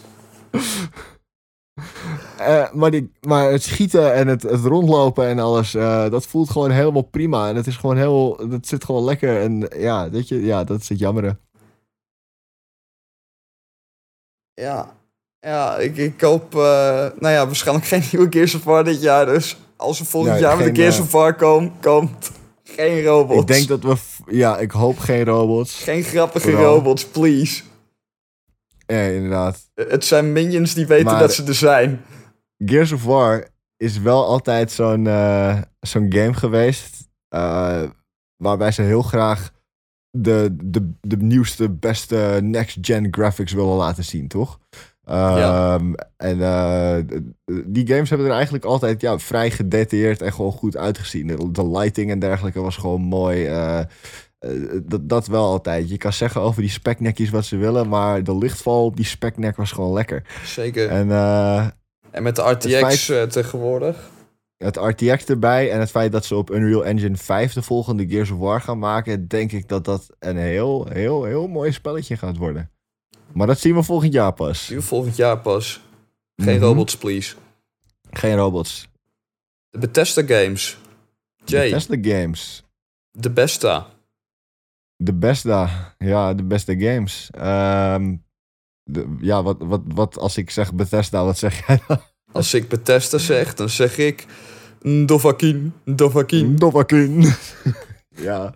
Eh, maar, die, maar het schieten en het, het rondlopen en alles, eh, dat voelt gewoon helemaal prima. En het is gewoon heel, dat zit gewoon lekker. En ja, weet je, ja, dat is het jammere. Ja, ja ik, ik hoop... eh, nou ja, waarschijnlijk geen nieuwe Gears of War dit jaar. Dus als er volgend Nee, jaar met geen, de Gears eh, of War kom, komt... Geen robots. Ik denk dat we, ja, ik hoop geen robots. Geen grappige Vooral. robots, please. Ja, inderdaad. Het zijn minions die weten Maar- dat ze er zijn. Gears of War is wel altijd zo'n eh, zo'n game geweest. eh, waarbij ze heel graag de, de, de nieuwste, beste next-gen graphics willen laten zien, toch? Ja. Ehm, En eh, die games hebben er eigenlijk altijd ja, vrij gedetailleerd en gewoon goed uitgezien. De, de lighting en dergelijke was gewoon mooi. dat, dat wel altijd. Je kan zeggen over die speknekjes wat ze willen, maar de lichtval op die speknek was gewoon lekker. Zeker. En En met de RTX feit- eh, tegenwoordig. het RTX erbij en het feit dat ze op Unreal Engine 5 de volgende Gears of War gaan maken, denk ik dat dat een heel, heel, heel mooi spelletje gaat worden. Maar dat zien we volgend jaar pas. Nu volgend jaar pas. Geen Mhm. robots, please. Geen robots. De Bethesda games. Jay, Bethesda games. de beste. De beste, ja, de beste games. Ehm, de, ja, wat, wat, wat als ik zeg Bethesda, wat zeg jij dan? Als ik Bethesda zeg, dan zeg ik... Dovahkiin, Dovahkiin. Dovahkiin. ja.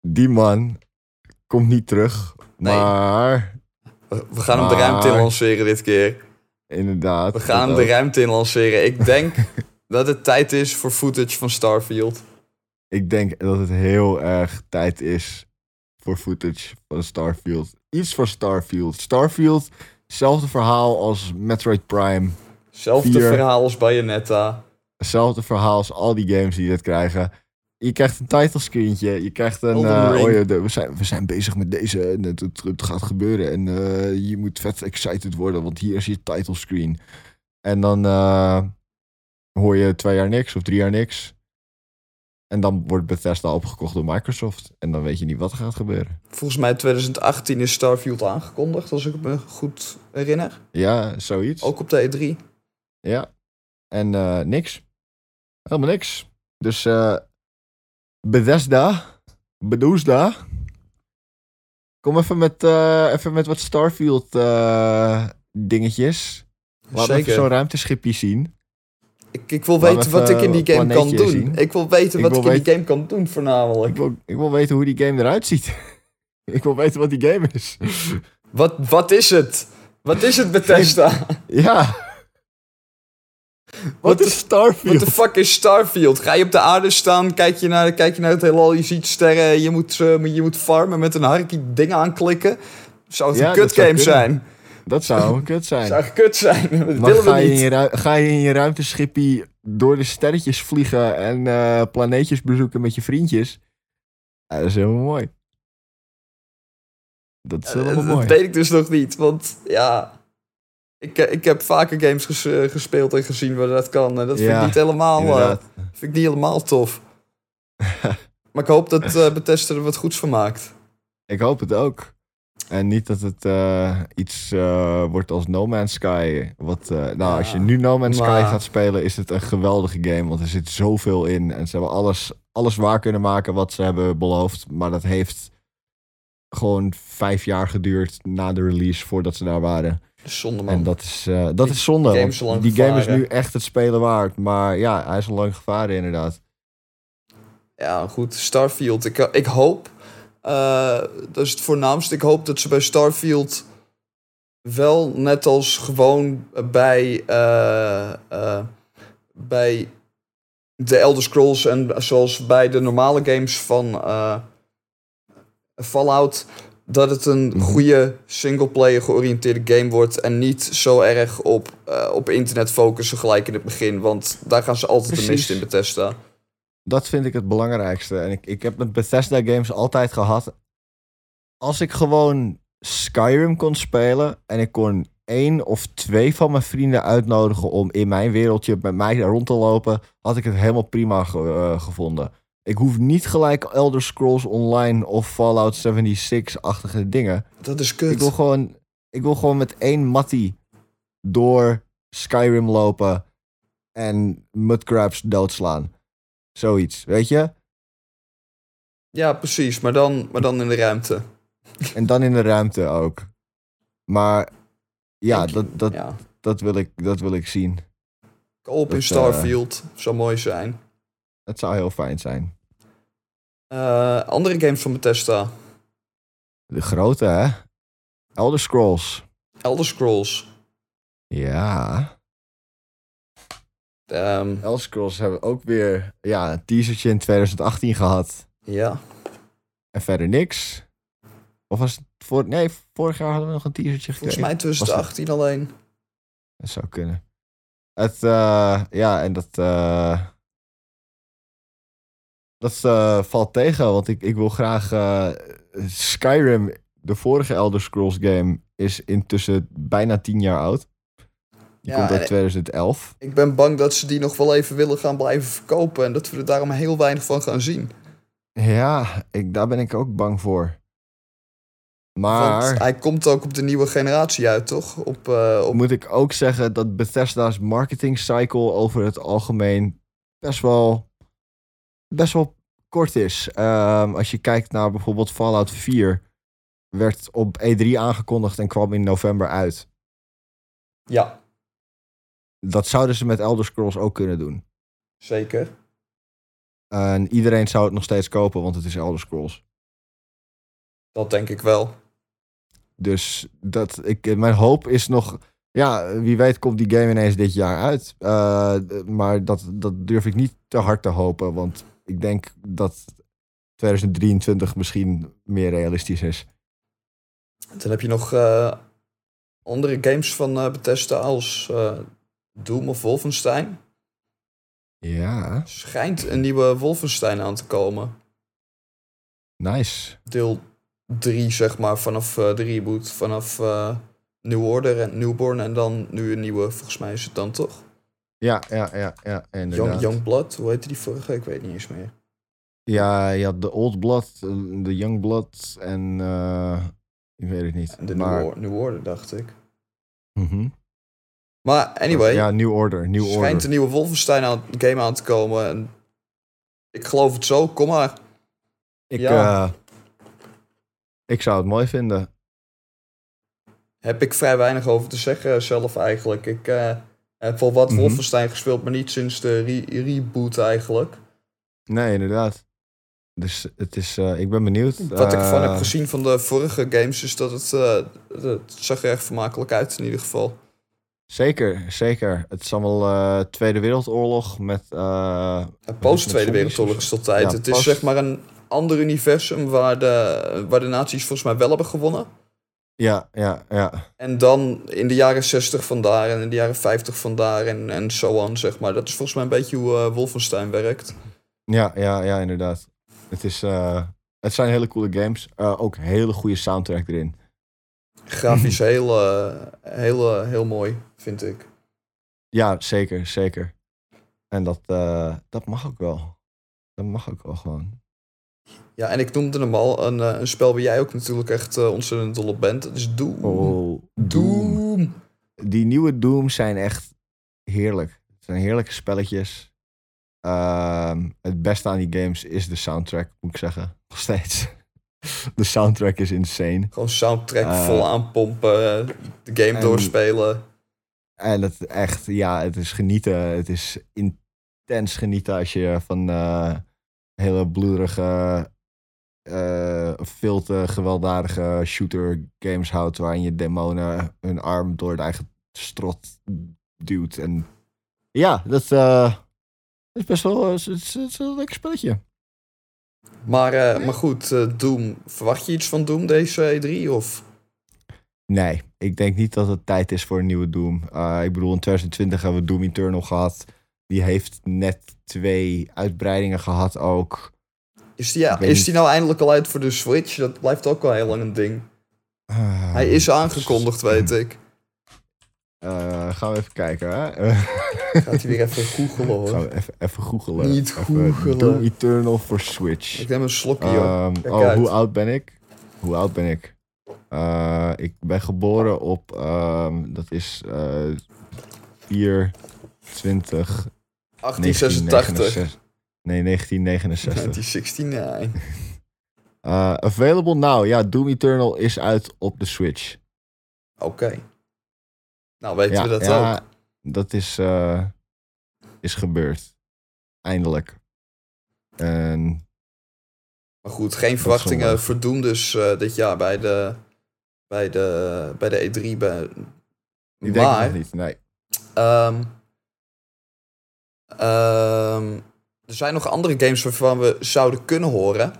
Die man komt niet terug. Nee. Maar, We we gaan hem de ruimte in lanceren dit keer. inderdaad. We gaan hem de ruimte in lanceren. Ik denk dat het tijd is voor footage van Starfield. Ik denk dat het heel erg tijd is voor footage van Starfield. Iets voor Starfield. Starfield, hetzelfde verhaal als Metroid Prime. Zelfde Vier. verhaal als Bayonetta. Hetzelfde verhaal als al die games die dit krijgen. Je krijgt een title screentje. Je krijgt een. Ring. oh ja, de- we, zijn, we zijn bezig met deze. En het, het, het gaat gebeuren. En eh, je moet vet excited worden. Want hier is je title screen. En dan eh, hoor je twee jaar niks of drie jaar niks. En dan wordt Bethesda opgekocht door Microsoft. En dan weet je niet wat er gaat gebeuren. Volgens mij 2018 is Starfield aangekondigd, als ik me goed herinner. Ja, zoiets. Ook op de E3. Ja. En eh, niks. Helemaal niks. Dus eh Bethesda. Bethesda. Kom even met, eh, even met wat Starfield dingetjes. Laat even Zeker. zo'n ruimteschipje zien. Ik, ik wil weten wat ik in die game kan doen. zien. Ik wil weten Ik wat wil ik in die game kan doen, voornamelijk. Ik wil, ik wil weten hoe die game eruit ziet. ik wil weten wat die game is. Wat, wat is het? Wat is het, Bethesda? ja. Wat is Starfield? What the fuck is Starfield? Ga je op de aarde staan, kijk je naar, kijk je naar het heelal, je ziet sterren, je moet, eh, je moet farmen met een harkie dingen aanklikken. Zou het Ja, een zou kutgame zijn? Dat zou kut zijn. Zou kut zijn? Dat Maar willen ga je, in niet. je ga je in je ruimteschipje door de sterretjes vliegen en eh, planeetjes bezoeken met je vriendjes? Ja, dat is helemaal mooi. Dat is Eh, helemaal dat mooi. weet ik dus nog niet, want ja... Ik, eh, ik heb vaker games ges- gespeeld en gezien waar dat kan. En dat vind Ja, ik niet helemaal, vind ik niet helemaal tof. maar ik hoop dat eh Bethesda er wat goeds van maakt. Ik hoop het ook. En niet dat het eh, iets eh, wordt als No Man's Sky. Wat, eh, nou, als je nu No Man's Sky gaat spelen, is het een geweldige game. Want er zit zoveel in. En ze hebben alles, alles waar kunnen maken wat ze hebben beloofd. Maar dat heeft gewoon vijf jaar geduurd na de release voordat ze daar waren. Zonde man. En dat is, dat Die is zonde. game is die game is nu echt het spelen waard. Maar ja, hij is al lang gevaren inderdaad. Ja, goed. Starfield. Ik, ik hoop, eh, dat is het voornaamste. Ik hoop dat ze bij Starfield wel net als gewoon bij, eh, bij de Elder Scrolls en zoals bij de normale games van Fallout, dat het een Mhm. goede singleplayer georiënteerde game wordt en niet zo erg op, op internet focussen gelijk in het begin, want daar gaan ze altijd de mist in Bethesda. Dat vind ik het belangrijkste. En ik, ik heb met Bethesda games altijd gehad. Als ik gewoon Skyrim kon spelen en ik kon één of twee van mijn vrienden uitnodigen om in mijn wereldje met mij rond te lopen, had ik het helemaal prima ge- eh, gevonden. Ik hoef niet gelijk Elder Scrolls Online of Fallout 76-achtige dingen. Dat is kut. Ik wil gewoon, ik wil gewoon met één mattie door Skyrim lopen en mudcrabs doodslaan. Zoiets, weet je? Ja, precies. Maar dan, maar dan in de ruimte. En dan in de ruimte ook. Maar ja, Ik- dat, dat, ja. dat, wil, ik, dat wil ik zien. Co-op in Dat, Starfield. Zou mooi zijn. Het zou heel fijn zijn. Eh, andere games van Bethesda. De grote, hè? Elder Scrolls. Elder Scrolls. Ja. Ehm, Elder Scrolls hebben ook weer ja, een teasertje in 2018 gehad. ja. En verder niks. Of was het voor... Nee, vorig jaar hadden we nog een teasertje Volgens gekregen. mij 2018 alleen. Dat zou kunnen. Het, eh, ja, en dat, eh, dat eh, valt tegen, want ik, ik wil graag Skyrim, de vorige Elder Scrolls game, is intussen bijna tien jaar oud. Die Ja, komt uit en- 2011. Ik ben bang dat ze die nog wel even willen gaan blijven verkopen. En dat we er daarom heel weinig van gaan zien. Ja, ik, daar ben ik ook bang voor. Maar Want hij komt ook op de nieuwe generatie uit, toch? Op, eh, op... moet ik ook zeggen dat Bethesda's marketing cycle over het algemeen best wel best wel kort is. Ehm, als je kijkt naar bijvoorbeeld Fallout 4, werd op E3 aangekondigd en kwam in november uit. Ja, Dat zouden ze met Elder Scrolls ook kunnen doen. zeker. En iedereen zou het nog steeds kopen, want het is Elder Scrolls. Dat denk ik wel. Dus dat, ik, mijn hoop is nog. Ja, wie weet komt die game ineens dit jaar uit. Eh, maar dat, dat durf ik niet te hard te hopen. Want ik denk dat 2023 misschien meer realistisch is. Dan heb je nog eh, andere games van Bethesda als Doom of Wolfenstein. Ja, Schijnt een nieuwe Wolfenstein aan te komen. nice. Deel 3, zeg maar, vanaf eh, de reboot. Vanaf eh, New Order en Newborn. En dan nu een nieuwe, volgens mij is het dan toch? Ja, ja, ja, ja, inderdaad. Young, Youngblood, hoe heette die vorige? Ik weet niet eens meer. Ja, je had de Old Blood, eh, de Young Blood en... eh, ik weet het niet. De maar, New, Or- New Order, dacht ik. Mhm. Maar anyway, Ja, New Order, New schijnt Order. een nieuwe Wolfenstein aan, game aan te komen. En ik geloof het zo, kom maar. Ik, ja. eh, ik zou het mooi vinden. Heb ik vrij weinig over te zeggen zelf eigenlijk. Ik eh, heb wel wat Mhm. Wolfenstein gespeeld, maar niet sinds de re- reboot eigenlijk. Nee, inderdaad. Dus het is, eh, ik ben benieuwd. Wat ik van heb Eh, gezien van de vorige games is dat het, eh, het zag er echt vermakelijk uit in ieder geval. Zeker, zeker. Het is allemaal eh, Tweede Wereldoorlog met... eh, En Post Tweede zombies Wereldoorlog is tot tijd. Ja, het is zeg maar een ander universum waar de, waar de nazi's volgens mij wel hebben gewonnen. ja, ja, ja. En dan in de jaren 60 vandaar en in de jaren 50 vandaar en, en zo on, zeg maar. Dat is volgens mij een beetje hoe eh, Wolfenstein werkt. Ja, ja, ja, inderdaad. Het, is, het zijn hele coole games. Ook hele goede soundtrack erin. Grafisch heel, heel, heel mooi, vind ik. Ja, zeker, zeker. En dat, eh, dat mag ook wel. Dat mag ook wel gewoon. Ja, en ik noemde hem al, een, eh, een spel waar jij ook natuurlijk echt eh, ontzettend dol op bent. Dat is Doom. Oh, Doom. Die nieuwe Dooms zijn echt heerlijk. Het zijn heerlijke spelletjes. Ehm, het beste aan die games is de soundtrack, moet ik zeggen. Nog steeds. De soundtrack is insane. Gewoon soundtrack vol aanpompen, de game en- doorspelen. En het echt, ja, het is genieten. Het is intens genieten als je van eh, hele bloederige, eh, veel te gewelddadige shooter games houdt. Waarin je demonen hun arm door de eigen strot duwt. En ja, dat eh, is best wel het is, het is een lekker spelletje. Maar, maar goed, Doom. Verwacht je iets van Doom deze E3? Of? Nee, ik denk niet dat het tijd is voor een nieuwe Doom. Eh, ik bedoel, in 2020 hebben we Doom Eternal gehad. Die heeft net twee uitbreidingen gehad ook. Is die, ja, is die nou eindelijk al uit voor de Switch? Dat blijft ook wel heel lang een ding. Ah, Hij is aangekondigd, weet ik. Eh, gaan we even kijken, hè? Gaat hij weer even googelen gaan hoor. we even, even googelen. Niet googelen. Doom Eternal voor Switch. Ik neem een slokje, joh. Kijk oh, uit. hoe oud ben ik? Hoe oud ben ik? Eh, ik ben geboren op, ehm, dat is eh 4, 20, 1886. 1969. Nee, 1969. 1969. Eh, available now. Ja, Doom Eternal is uit op de Switch. Oké. Nou, weten ja, we dat ja, ook. dat is, eh, is gebeurd. Eindelijk. En Maar goed, geen verwachtingen Doom dus eh, dit jaar bij de, bij de, bij de E3. Bij, denk maar, nog niet. Nee. ehm, ehm, er zijn nog andere games waarvan we zouden kunnen horen.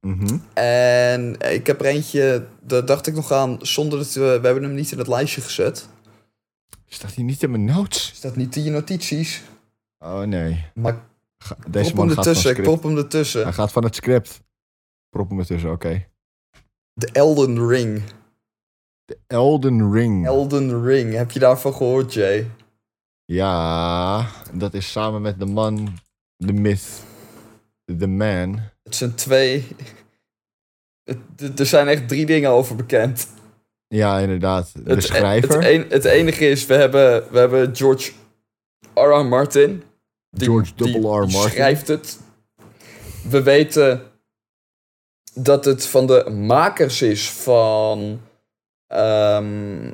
Mhm. En ik heb er eentje, daar dacht ik nog aan, zonder dat we, we hebben hem niet in het lijstje gezet. Staat hier niet in mijn notes? Staat niet in je notities. Oh nee. Maar Ga- Deze prop hem man gaat van ertussen, ik prop hem ertussen. Hij gaat van het script. Prop hem ertussen, oké. De Elden Ring. Elden Ring. Elden Ring, heb je daarvan gehoord, Jay? ja, dat is samen met de man, de myth, de man. Het zijn twee. Het- Er zijn echt drie dingen over bekend. Ja, inderdaad. De Het, schrijver. Het, het enige is, we hebben, we hebben George R. R. Martin. Die, George double R. Martin. schrijft het. we weten dat het van de makers is van. ehm,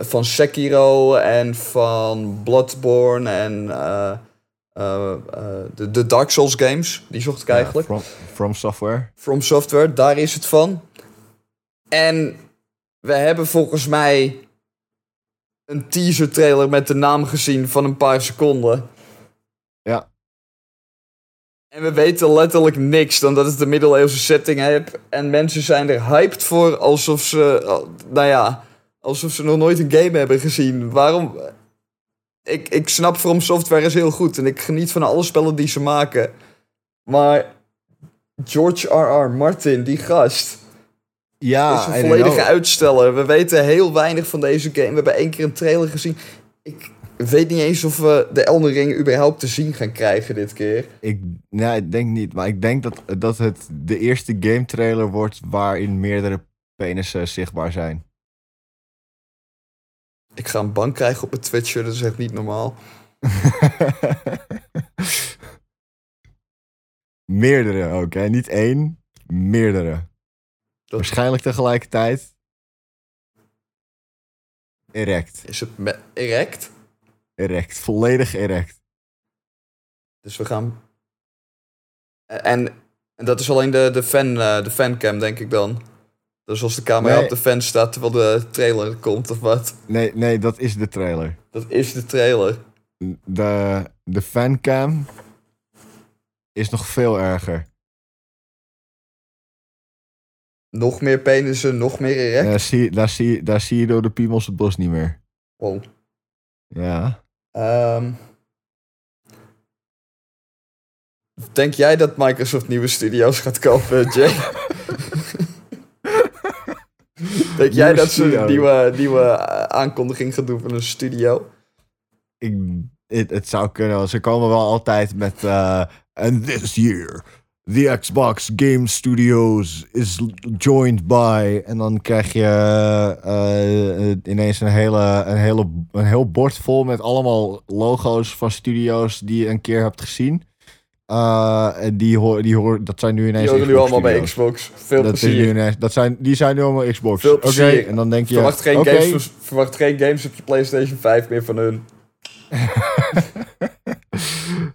van Sekiro en van Bloodborne en. eh, eh, eh, de, de Dark Souls games. Die zocht ik eigenlijk. Ja, from, from Software. From Software, daar is het van. En we hebben volgens mij een teaser trailer met de naam gezien van een paar seconden. En we weten letterlijk niks dan dat het een middeleeuwse setting heeft. En mensen zijn er hyped voor alsof ze, nou ja, alsof ze nog nooit een game hebben gezien. Waarom? Ik, ik snap From Software is heel goed en ik geniet van alle spellen die ze maken. Maar George R.R. Martin, die gast, Ja, is een volledige uitsteller. We weten heel weinig van deze game. We hebben één keer een trailer gezien. Ik weet niet eens of we de Elden Ring überhaupt te zien gaan krijgen dit keer. Ik, nee, ik denk niet. Maar ik denk dat, dat het de eerste game trailer wordt waarin meerdere penissen zichtbaar zijn. Ik ga een bank krijgen op mijn Twitcher, dat is echt niet normaal. meerdere ook, hè? Niet één, meerdere. Dat- Waarschijnlijk tegelijkertijd. Erect. Is het erect? Erect. Volledig erect. Dus we gaan... En, en dat is alleen de, de, fan, eh, de fancam, denk ik dan. Dus als de camera Nee. op de fan staat terwijl de trailer komt of wat. Nee, nee, dat is de trailer. Dat is de trailer. De, de fancam is nog veel erger. Nog meer penissen, nog meer erect. Daar zie, daar, zie, daar zie je door de piemels het bos niet meer. Wow. Ja. Ehm, denk jij dat Microsoft nieuwe studio's gaat kopen, Jay? denk jij dat ze een nieuwe, nieuwe eh, aankondiging gaan doen van een studio? Ik, het, het zou kunnen. Ze komen wel altijd met. eh And this year, the Xbox Game Studios is joined by. En dan krijg je eh, eh, ineens een, hele, een, hele, een heel bord vol met allemaal logo's van studio's die je een keer hebt gezien. Eh, en die hoor, die hoor, dat zijn nu Die ineens. horen nu allemaal bij. Xbox. Veel Dat, nu plezier. ineens, dat, zijn, die zijn nu allemaal Xbox. Veel plezier. en dan denk je. Verwacht geen, games, verwacht geen games op je PlayStation 5 meer van hun.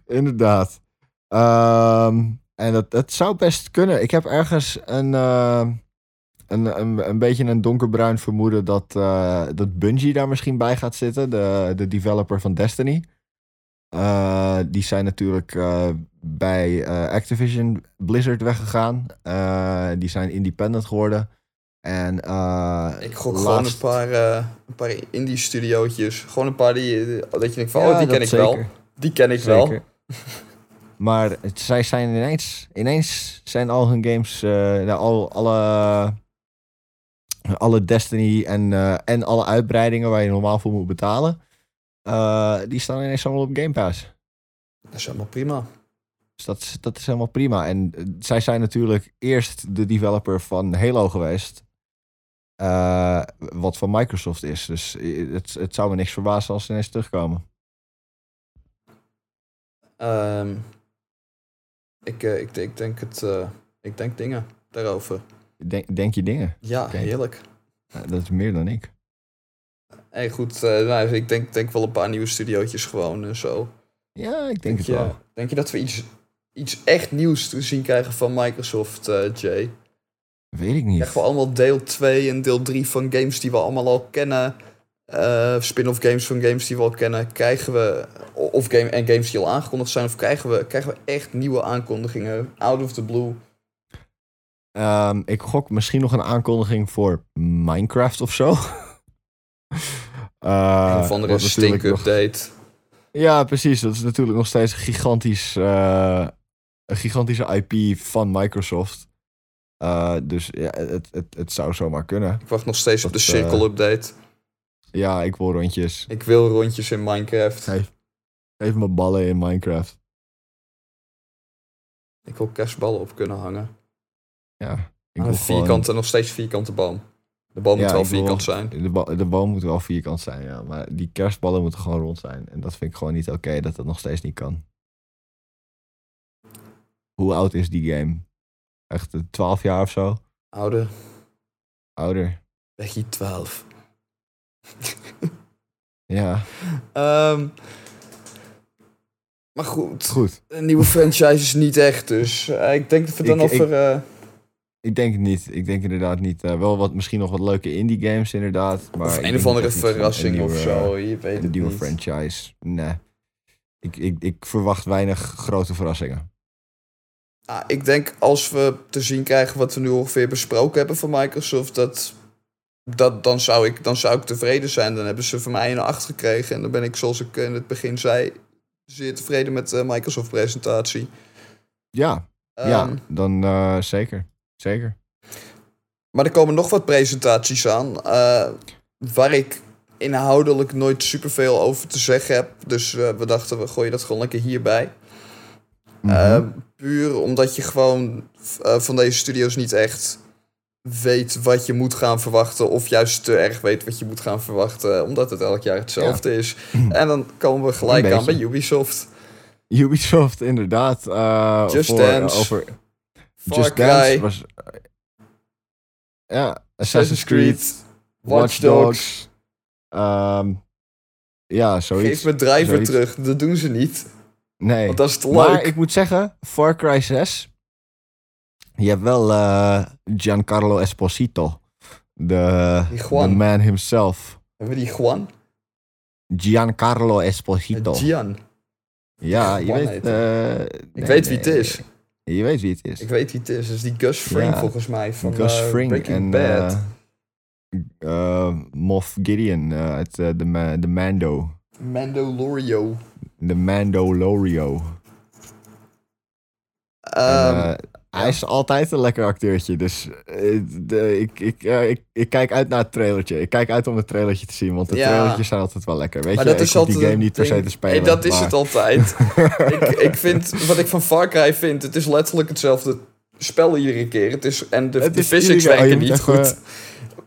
Inderdaad. Ehm, en dat, dat zou best kunnen. Ik heb ergens een, eh, een, een, een beetje een donkerbruin vermoeden dat, eh, dat Bungie daar misschien bij gaat zitten. De, de developer van Destiny. Eh, die zijn natuurlijk bij Activision Blizzard weggegaan. Die zijn independent geworden. En Ik gok gewoon een paar, een paar indie studiootjes. Gewoon een paar die, dat je denkt van, Ja, oh, die ken ik wel. Die ken ik wel. Maar het, zij zijn ineens, ineens zijn al hun games, eh, nou, al, alle, alle Destiny en, eh, en alle uitbreidingen waar je normaal voor moet betalen, eh, die staan ineens allemaal op Game Pass. Dat is helemaal prima. Dus dat is, dat is helemaal prima. En zij zijn natuurlijk eerst de developer van Halo geweest. wat van Microsoft is. Dus het, het zou me niks verbazen als ze ineens terugkomen. Ehm, ik, eh, ik, ik denk het, eh, ik denk dingen daarover. Denk, denk je dingen? Ja, heerlijk. Dat is meer dan ik. Hey, goed, eh, nou, ik denk, denk wel een paar nieuwe studiootjes gewoon en zo. Ja, ik denk, Denk het je, wel. denk je dat we iets, iets echt nieuws te zien krijgen van Microsoft, Jay? Weet ik niet. Krijgen we allemaal deel 2 en deel 3 van games die we allemaal al kennen? Eh, spin-off games van games die we al kennen? Krijgen we, of game, en games die al aangekondigd zijn, of krijgen we, krijgen we echt nieuwe aankondigingen? Out of the blue? Ehm, ik gok misschien nog een aankondiging voor Minecraft of zo. Eh, een of andere nog- stink-update. Ja, precies. Dat is natuurlijk nog steeds gigantisch, eh, een gigantische IP van Microsoft. Dus ja, het, het, het zou zomaar kunnen. Ik wacht nog steeds op de Dat, cirkel-update. Ja, ik wil rondjes. Ik wil rondjes in Minecraft. Geef, geef me ballen in Minecraft. Ik wil kerstballen op kunnen hangen. Ja, ik wil een gewoon- vierkante, nog steeds vierkante boom. De boom Ja, moet wel wil- vierkant zijn. De, ba- de boom moet wel vierkant zijn, ja. Maar die kerstballen moeten gewoon rond zijn. En dat vind ik gewoon niet oké dat dat nog steeds niet kan. Hoe oud is die game? Echt eh, 12 jaar of zo? Ouder, Ouder. Becky 12. Ja, Ehm, maar goed, goed. een nieuwe franchise is niet echt, dus eh, ik denk dat we dan Ik- over... eh, Ik denk het niet. Ik denk inderdaad niet. Eh, wel wat, misschien nog wat leuke indie games inderdaad. Maar of een of andere verrassing of zo, je weet Een het nieuwe niet. franchise. Nee. Ik, ik, ik verwacht weinig grote verrassingen. Ah, ik denk als we te zien krijgen wat we nu ongeveer besproken hebben van Microsoft, dat, dat, dan, zou ik, dan zou ik tevreden zijn. Dan hebben ze van mij een 8 gekregen. En dan ben ik, zoals ik in het begin zei, zeer tevreden met de Microsoft-presentatie. Ja, ja Ehm, dan eh, zeker. Zeker. Maar er komen nog wat presentaties aan. eh, waar ik inhoudelijk nooit superveel over te zeggen heb. Dus eh, we dachten, we gooien dat gewoon lekker hierbij. Mhm. Eh, puur omdat je gewoon eh, van deze studio's niet echt weet wat je moet gaan verwachten. Of juist te erg weet wat je moet gaan verwachten. Omdat het elk jaar hetzelfde is. En dan komen we gelijk aan bij. Ubisoft. Ubisoft, inderdaad. eh, Just voor, Dance. Over, Far Just Cry, Dance was... eh, ja, Assassin's Creed, Watch Dogs. ehm, ja, zoiets. Geef me Driver terug. Dat doen ze niet. Nee. Want dat is te Maar leuk. ik moet zeggen, Far Cry 6. Je hebt wel eh, Giancarlo Esposito. De, the man himself. Hebben we die Juan? Giancarlo Esposito. Gian. ja, je Juan weet... eh, Ik nee, weet wie het is. Je weet wie het is. Ik weet wie het is. Dat is die Gus Fring Ja. volgens mij. Van Gus eh, Fring en Bad. eh, eh, Moff Gideon eh, uit eh, de Ma- de Mando. Mandalorian. De Mandalorian. En, Ehm, eh, hij is altijd een lekker acteurtje. Dus eh, de, ik, ik, ik, ik kijk uit naar het trailertje. Ik kijk uit om het trailertje te zien. Want de Ja. trailertjes zijn altijd wel lekker. Weet maar je, dat is altijd die game niet per se te spelen. Dat is het altijd. ik, ik vind, wat ik van Far Cry vind, het is letterlijk hetzelfde spel iedere keer. Het is, en de, de is physics oh, werken niet goed.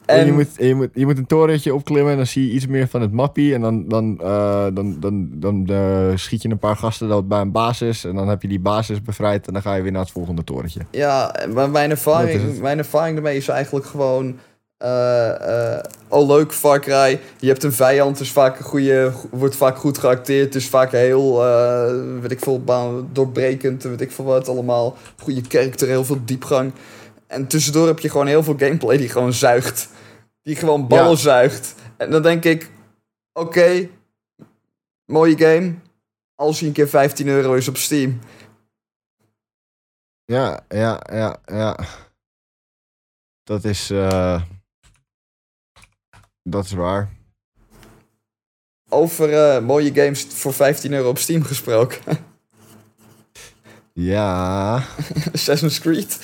En En je, moet, en je, moet, je moet een torentje opklimmen en dan zie je iets meer van het mappie. En dan, dan, eh, dan, dan, dan, eh, schiet je een paar gasten dood bij een basis. En dan heb je die basis bevrijd en dan ga je weer naar het volgende torentje. ja, maar mijn Dat ervaring, mijn ervaring daarmee is eigenlijk gewoon... eh, oh leuk, Far Cry. Je hebt een vijand, is vaak een goede, wordt vaak goed geacteerd. Het is vaak heel, weet ik veel, doorbrekend, weet ik veel wat allemaal. Goede karakter, heel veel diepgang. En tussendoor heb je gewoon heel veel gameplay die gewoon zuigt. Die gewoon ballen Ja. zuigt. En dan denk ik, oké, mooie game. Als hij een keer 15 euro is op Steam. Ja, ja, ja, ja. Dat is. eh, dat is waar. Over eh, mooie games voor 15 euro op Steam gesproken. Ja. Assassin's Creed.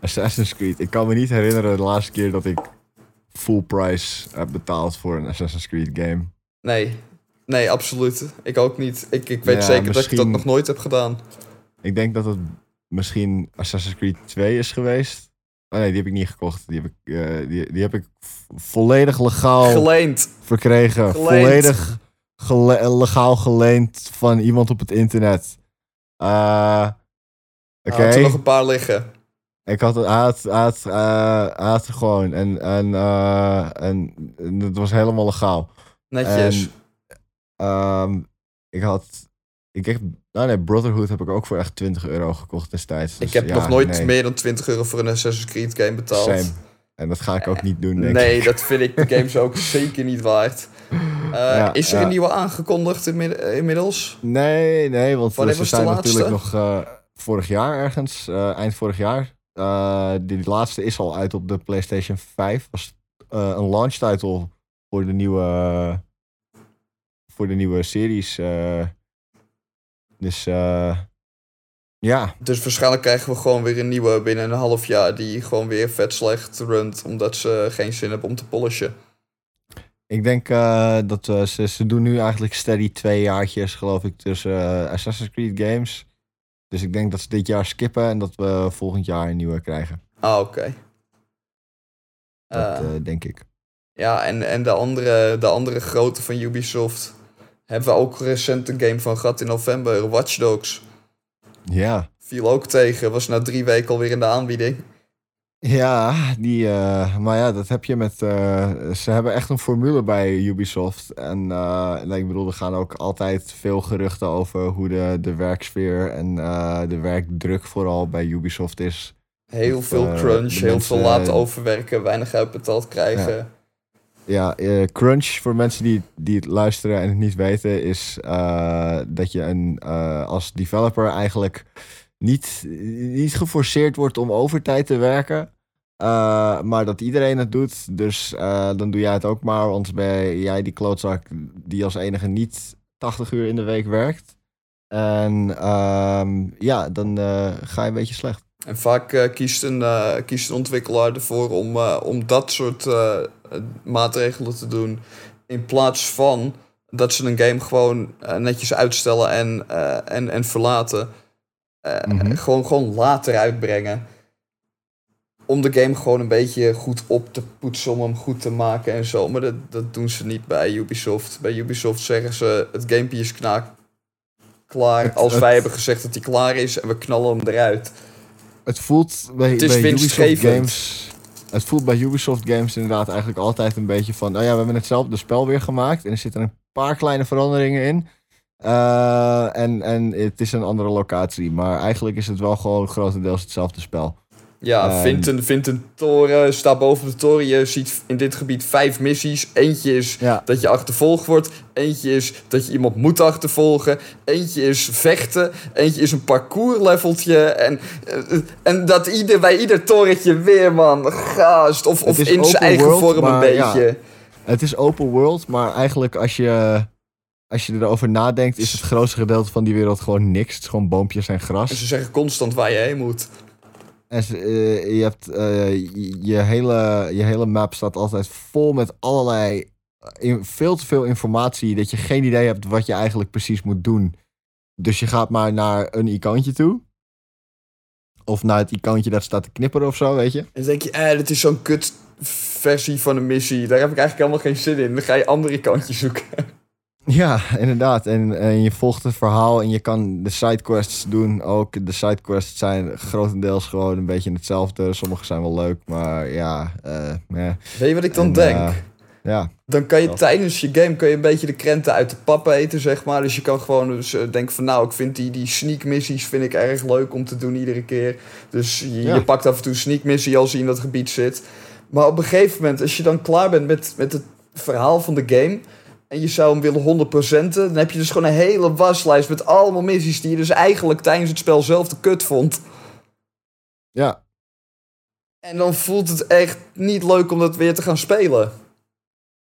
Assassin's Creed. Ik kan me niet herinneren de laatste keer dat ik full price heb betaald voor een Assassin's Creed game. Nee, nee, absoluut. Ik ook niet. Ik, ik weet Ja, zeker dat ik dat nog nooit heb gedaan. Ik denk dat het misschien Assassin's Creed 2 is geweest. Oh nee, die heb ik niet gekocht. Die heb ik, eh, die, die heb ik volledig legaal Geleend. verkregen. Geleend. Volledig gele- legaal geleend van iemand op het internet. Eh, Oké. Er nog een paar liggen. Ik had, hij had, eh, gewoon. En, en, eh, en, en het was helemaal legaal. Netjes. En, ehm, ik had. Ik heb, nou nee, Brotherhood heb ik ook voor echt 20 euro gekocht destijds. ik Dus heb ja, nog nooit nee, meer dan 20 euro voor een Assassin's Creed game betaald. Same. En dat ga ik ook niet doen, denk Nee, ik. dat vind ik de games ook zeker niet waard. Eh, Ja, is er ja. een nieuwe aangekondigd inmid- inmiddels? Nee, nee, want Wanneer ze zijn natuurlijk nog vorig jaar ergens, eind vorig jaar. Eh, die, laatste is al uit op de PlayStation 5. Was eh, een launch title voor de nieuwe, voor de nieuwe series. eh. dus ja, Dus waarschijnlijk krijgen we gewoon weer een nieuwe binnen een half jaar... die gewoon weer vet slecht runt... omdat ze geen zin hebben om te polishen. ik denk dat ze, ze doen nu eigenlijk steady twee jaartjes, geloof ik, tussen Assassin's Creed games. Dus ik denk dat ze dit jaar skippen en dat we volgend jaar een nieuwe krijgen. Ah, oké. Dat Eh, eh, denk ik. Ja, en, en de, andere, de andere grote van Ubisoft... hebben we ook recent een game van gehad in november. Watch Dogs. Ja. Viel ook tegen. Was na drie weken alweer in de aanbieding. Ja, die, uh, maar ja, dat heb je met. Uh, ze hebben echt een formule bij Ubisoft. En uh, ik bedoel, er gaan ook altijd veel geruchten over hoe de, de werksfeer en de werkdruk vooral bij Ubisoft is. Heel veel crunch, heel veel laten overwerken, weinig uitbetaald krijgen. Ja, ja crunch voor mensen die, die het luisteren en het niet weten, is dat je een, als developer eigenlijk niet, niet geforceerd wordt om overtijd te werken. Uh, maar dat iedereen het doet. Dus uh, dan doe jij het ook maar. Want ben jij die klootzak die als enige niet 80 uur in de week werkt. En uh, ja, dan uh, ga je een beetje slecht. En vaak kiest, een, kiest een ontwikkelaar ervoor om, om dat soort maatregelen te doen. In plaats van dat ze een game gewoon netjes uitstellen en, en, en verlaten. Uh, gewoon, gewoon later uitbrengen. Om de game gewoon een beetje goed op te poetsen, om hem goed te maken en zo. Maar dat, dat doen ze niet bij Ubisoft. Bij Ubisoft zeggen ze: het gamepje is knaak klaar. als wij hebben gezegd dat hij klaar is en we knallen hem eruit. Het voelt bij, het bij Ubisoft Games. Het voelt bij Ubisoft Games inderdaad eigenlijk altijd een beetje van: oh ja, we hebben hetzelfde spel weer gemaakt. En er zitten een paar kleine veranderingen in. Uh, en, en het is een andere locatie. Maar eigenlijk is het wel gewoon grotendeels hetzelfde spel. Ja, um, vindt, een, vindt een toren, sta boven de toren. Je ziet in dit gebied vijf missies. Eentje is ja. dat je achtervolgd wordt. Eentje is dat je iemand moet achtervolgen. Eentje is vechten. Eentje is een parcoursleveltje. En, en dat ieder, bij ieder torentje weer, man. Gaast. Of, of in zijn eigen world, vorm een beetje. Ja, het is open world, maar eigenlijk als je als je erover nadenkt, is het grootste gedeelte van die wereld gewoon niks. Het is gewoon boompjes en gras. En ze zeggen constant waar je heen moet. En uh, je, hebt, uh, je, hele, je hele map staat altijd vol met allerlei. In, veel te veel informatie dat je geen idee hebt wat je eigenlijk precies moet doen. Dus je gaat maar naar een icoontje toe. Of naar het icoontje dat staat te knipperen of zo, weet je. En dan denk je, eh, dit is zo'n kut versie van een missie. Daar heb ik eigenlijk helemaal geen zin in. Dan ga je andere icoontjes zoeken. Ja, inderdaad. En, en je volgt het verhaal en je kan de sidequests doen. Ook de sidequests zijn grotendeels gewoon een beetje hetzelfde. Sommige zijn wel leuk, maar ja. Uh, Weet je wat ik dan denk? Uh, ja. Dan kan je tijdens je game kan je een beetje de krenten uit de pap eten, zeg maar. Dus je kan gewoon dus, uh, denken van nou, ik vind die, die sneak missies vind ik erg leuk om te doen iedere keer. Dus je, ja. je pakt af en toe een sneak missie als je in dat gebied zit. Maar op een gegeven moment, als je dan klaar bent met, met het verhaal van de game en je zou hem willen 100%, dan heb je dus gewoon een hele waslijst met allemaal missies die je dus eigenlijk tijdens het spel zelf de kut vond. Ja. En dan voelt het echt niet leuk om dat weer te gaan spelen.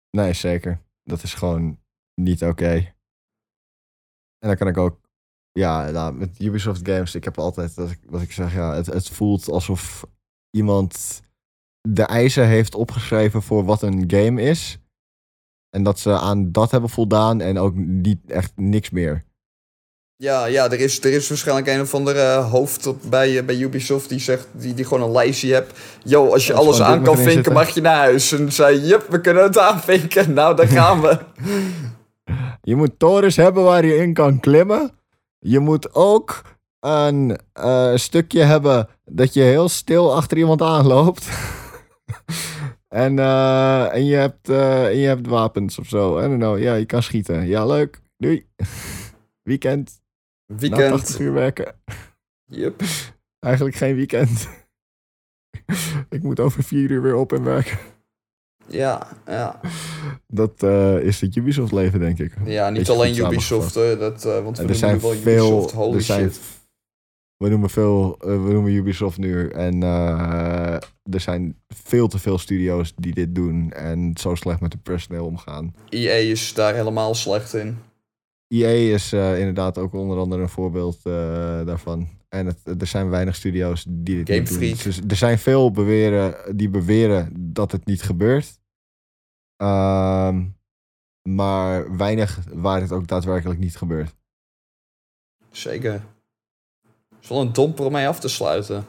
Nee, zeker. Dat is gewoon niet oké. En dan kan ik ook, ja, nou, met Ubisoft Games, ik heb altijd, wat ik, wat ik zeg, ja, het, het voelt alsof iemand de eisen heeft opgeschreven voor wat een game is. En dat ze aan dat hebben voldaan en ook niet echt niks meer. Ja, ja er, is, er is waarschijnlijk een of andere hoofd bij, eh, bij Ubisoft die zegt, die, die gewoon een lijstje hebt. Yo, als je alles aan kan vinken, mag je naar huis. En zei, jup, we kunnen het aanvinken. Nou, daar gaan we. je moet torens hebben waar je in kan klimmen. Je moet ook een uh, stukje hebben dat je heel stil achter iemand aanloopt. En, uh, en, je hebt, uh, en je hebt wapens of zo. I don't know. Ja, je kan schieten. Ja, leuk. Doei. weekend. Weekend. Na 80 uur werken. Yep. Eigenlijk geen weekend. ik moet over vier uur weer op en werken. Ja, ja. Dat uh, is het Ubisoft leven, denk ik. Ja, niet alleen Ubisoft. Dat, want we er zijn wel veel, Ubisoft, holy er zijn shit we noemen veel, uh, we noemen Ubisoft nu. En uh, er zijn veel te veel studio's die dit doen en zo slecht met de personeel omgaan. EA is daar helemaal slecht in. EA is uh, inderdaad ook onder andere een voorbeeld daarvan. En het, er zijn weinig studio's die dit Game doen. Dus er zijn veel beweren, die beweren dat het niet gebeurt. Uh, maar weinig waar het ook daadwerkelijk niet gebeurt. Zeker is wel een domper om mij af te sluiten.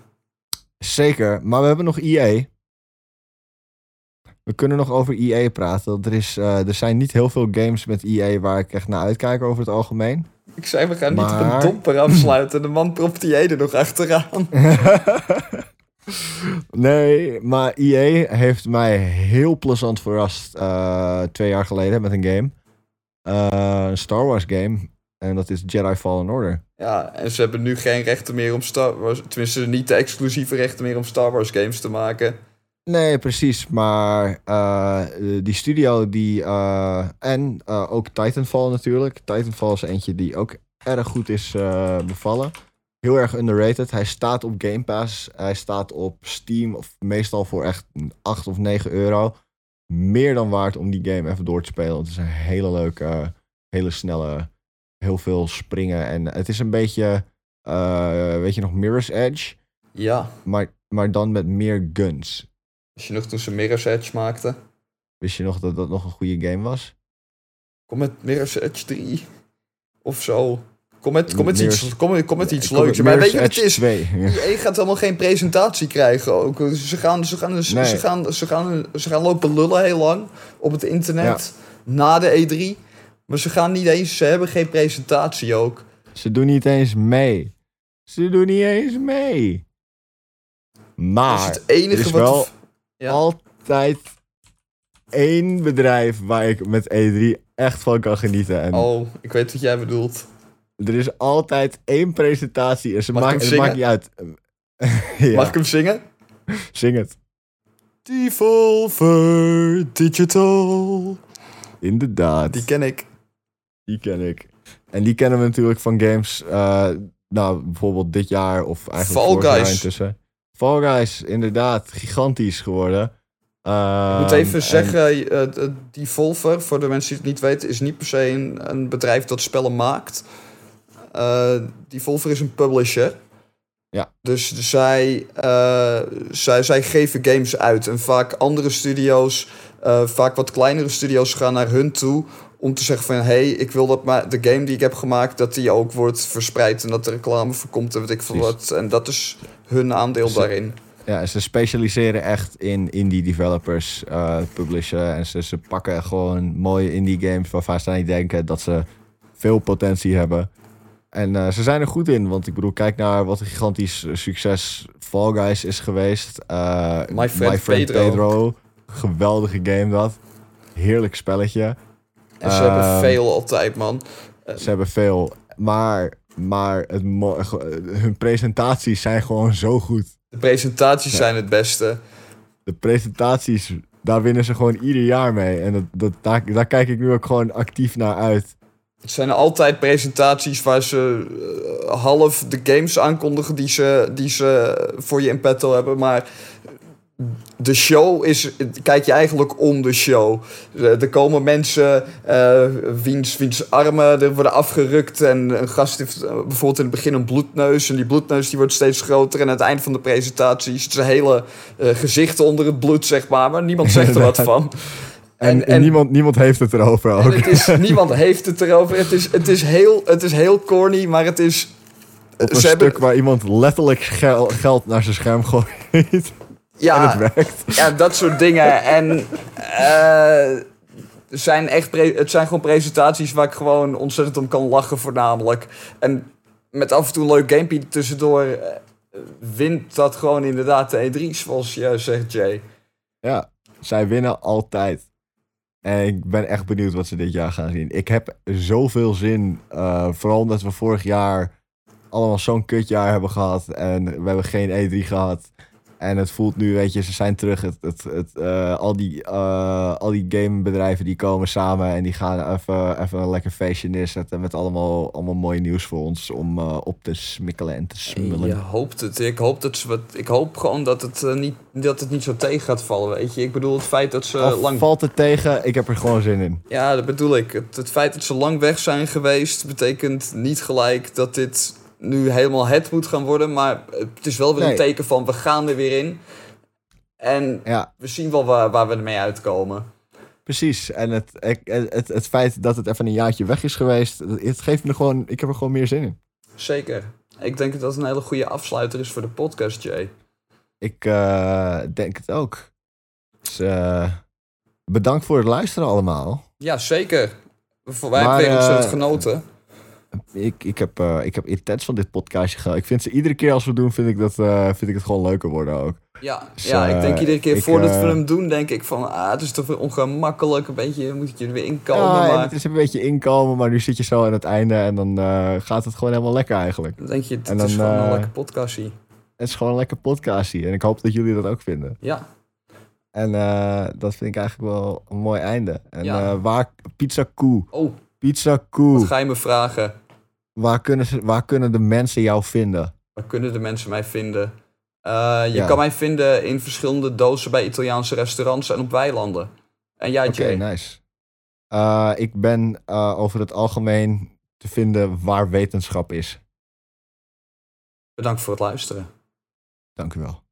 Zeker, maar we hebben nog EA. We kunnen nog over EA praten. Er, is, uh, er zijn niet heel veel games met EA waar ik echt naar uitkijk over het algemeen. Ik zei, we gaan niet op een domper afsluiten. De man propt die er nog achteraan. nee, maar EA heeft mij heel plezant verrast eh, twee jaar geleden met een game. Eh, een Star Wars game. En dat is Jedi Fallen Order. Ja, en ze hebben nu geen rechten meer om Star Wars... Tenminste, niet de exclusieve rechten meer om Star Wars games te maken. Nee, precies. Maar eh, die studio die... eh, en eh, ook Titanfall natuurlijk. Titanfall is eentje die ook erg goed is bevallen. Heel erg underrated. Hij staat op Game Pass. Hij staat op Steam. Of meestal voor echt 8 of 9 euro. Meer dan waard om die game even door te spelen. Het is een hele leuke, hele snelle... Heel veel springen. En het is een beetje... eh, weet je nog, Mirror's Edge? Ja, Maar, maar dan met meer guns. als je nog toen ze Mirror's Edge maakten. Wist je nog dat dat nog een goede game was? Kom met Mirror's Edge 3. Of zo. Kom met, kom met, Mirror's- iets, kom, kom met iets Kom, leuks. Maar weet je wat het is? 2. Ja. EA gaat helemaal geen presentatie krijgen ook. Ze gaan, ze gaan, Nee. ze gaan, ze gaan, ze gaan lopen lullen heel lang op het internet. Na de E3. Maar ze gaan niet eens, ze hebben geen presentatie ook. Ze doen niet eens mee. Ze doen niet eens mee. Dat Maar is het enige er is wat... wel Ja. altijd één bedrijf waar ik met E3 echt van kan genieten. En Oh, ik weet wat jij bedoelt. er is altijd één presentatie en ze hem het maakt niet uit. ja, Mag ik hem zingen? zing het. Devolver Digital. Inderdaad. Die ken ik. Die ken ik. En die kennen we natuurlijk van games. eh, nou, bijvoorbeeld dit jaar of eigenlijk Fall vorig jaar Guys. intussen. Fall Guys, inderdaad. Gigantisch geworden. Ik moet Ehm, even en- zeggen, eh, d- Devolver, voor de mensen die het niet weten, is niet per se een, een bedrijf dat spellen maakt. Eh Devolver is een publisher. Ja. Dus zij, zij, zij geven games uit. En vaak andere studio's, vaak wat kleinere studio's, gaan naar hun toe om te zeggen van... hé, hey, ik wil dat maar de game die ik heb gemaakt, dat die ook wordt verspreid... en dat er reclame voor komt en weet ik veel Precies. wat. En dat is hun aandeel Ze- daarin. Ja, ze specialiseren echt in indie developers, eh publishen. En ze, ze pakken gewoon mooie indie games waarvan ze niet denken dat ze veel potentie hebben. En eh, ze zijn er goed in, want ik bedoel, kijk naar wat een gigantisch succes Fall Guys is geweest. Eh, My Friend Pedro. Geweldige game dat. Heerlijk spelletje. En ze hebben Ehm, veel altijd, man. Ze hebben veel, maar, maar het mo- eh, hun presentaties zijn gewoon zo goed. De presentaties Ja. zijn het beste. de presentaties, daar winnen ze gewoon ieder jaar mee. En dat, dat, daar, daar kijk ik nu ook gewoon actief naar uit. Het zijn altijd presentaties waar ze eh, half de games aankondigen die ze, die ze voor je in petto hebben. Maar de show is, kijk je eigenlijk om de show. Eh, Er komen mensen eh, wiens, wiens armen er worden afgerukt. En een gast heeft eh, bijvoorbeeld in het begin een bloedneus. En die bloedneus die wordt steeds groter. En aan het eind van de presentatie is zijn hele eh, gezicht onder het bloed, zeg maar. Maar niemand zegt er wat van. En, en, niemand, niemand heeft het erover ook. het is, niemand heeft het erover. Het is, het, is heel, het is heel corny, maar het is... Op een stuk hebben- waar iemand letterlijk gel- geld naar zijn scherm gooit. En Ja, het werkt. ja, dat soort dingen. En eh, zijn echt het zijn gewoon presentaties waar ik gewoon ontzettend om kan lachen voornamelijk. En met af en toe een leuk gamepje tussendoor eh, wint dat gewoon inderdaad de E3, zoals je zegt, Jay. Ja, zij winnen altijd. En ik ben echt benieuwd wat ze dit jaar gaan zien. Ik heb zoveel zin. eh, vooral omdat we vorig jaar allemaal zo'n kutjaar hebben gehad. En we hebben geen E3 gehad. En het voelt nu, weet je, ze zijn terug. Het, het, het, eh, al, die, eh, al die gamebedrijven die komen samen en die gaan even, even een lekker feestje neerzetten. Met allemaal, allemaal mooi nieuws voor ons om eh, op te smikkelen en te smullen. Je hoopt het. Ik hoop, dat ze wat, ik hoop gewoon dat het, niet, dat het niet zo tegen gaat vallen, weet je. Ik bedoel, het feit dat ze lang valt het tegen, ik heb er gewoon zin in. Ja, dat bedoel ik. Het, het feit dat ze lang weg zijn geweest, betekent niet gelijk dat dit nu helemaal het moet gaan worden. Maar het is wel weer Nee. een teken van we gaan er weer in. En Ja, we zien wel waar, waar we ermee uitkomen. Precies, en het, het, het, het feit dat het even een jaartje weg is geweest, het geeft me gewoon, ik heb er gewoon meer zin in. Zeker. Ik denk dat dat een hele goede afsluiter is voor de podcast, Jay. Ik eh, denk het ook. Dus eh, bedankt voor het luisteren allemaal. Ja, zeker. Wij hebben weer ontzettend eh, genoten. Ik, ik, heb, eh, ik heb intens van dit podcastje gedaan. Ik vind ze iedere keer als we doen, vind ik, dat, eh, vind ik het gewoon leuker worden ook. Ja, Dus, ja ik denk eh, iedere keer ik, voordat we hem doen, denk ik van, ah, het is toch weer ongemakkelijk, een beetje, moet je er weer inkomen, Ja, maar het is een beetje inkomen, maar nu zit je zo aan het einde en dan gaat het gewoon helemaal lekker eigenlijk. dan denk je, het en is gewoon een lekker podcastie. Het is gewoon een lekker podcastje en ik hoop dat jullie dat ook vinden. Ja, En dat vind ik eigenlijk wel een mooi einde. En Ja. waar, Pizza Koe, oh, Pizza wat Koe, ga je me vragen? Waar kunnen, ze, waar kunnen de mensen jou vinden? Waar kunnen de mensen mij vinden? Eh, je Ja. kan mij vinden in verschillende dozen bij Italiaanse restaurants en op weilanden. En jij, Oké, nice. Eh, ik ben eh, over het algemeen te vinden waar wetenschap is. Bedankt voor het luisteren. Dank u wel.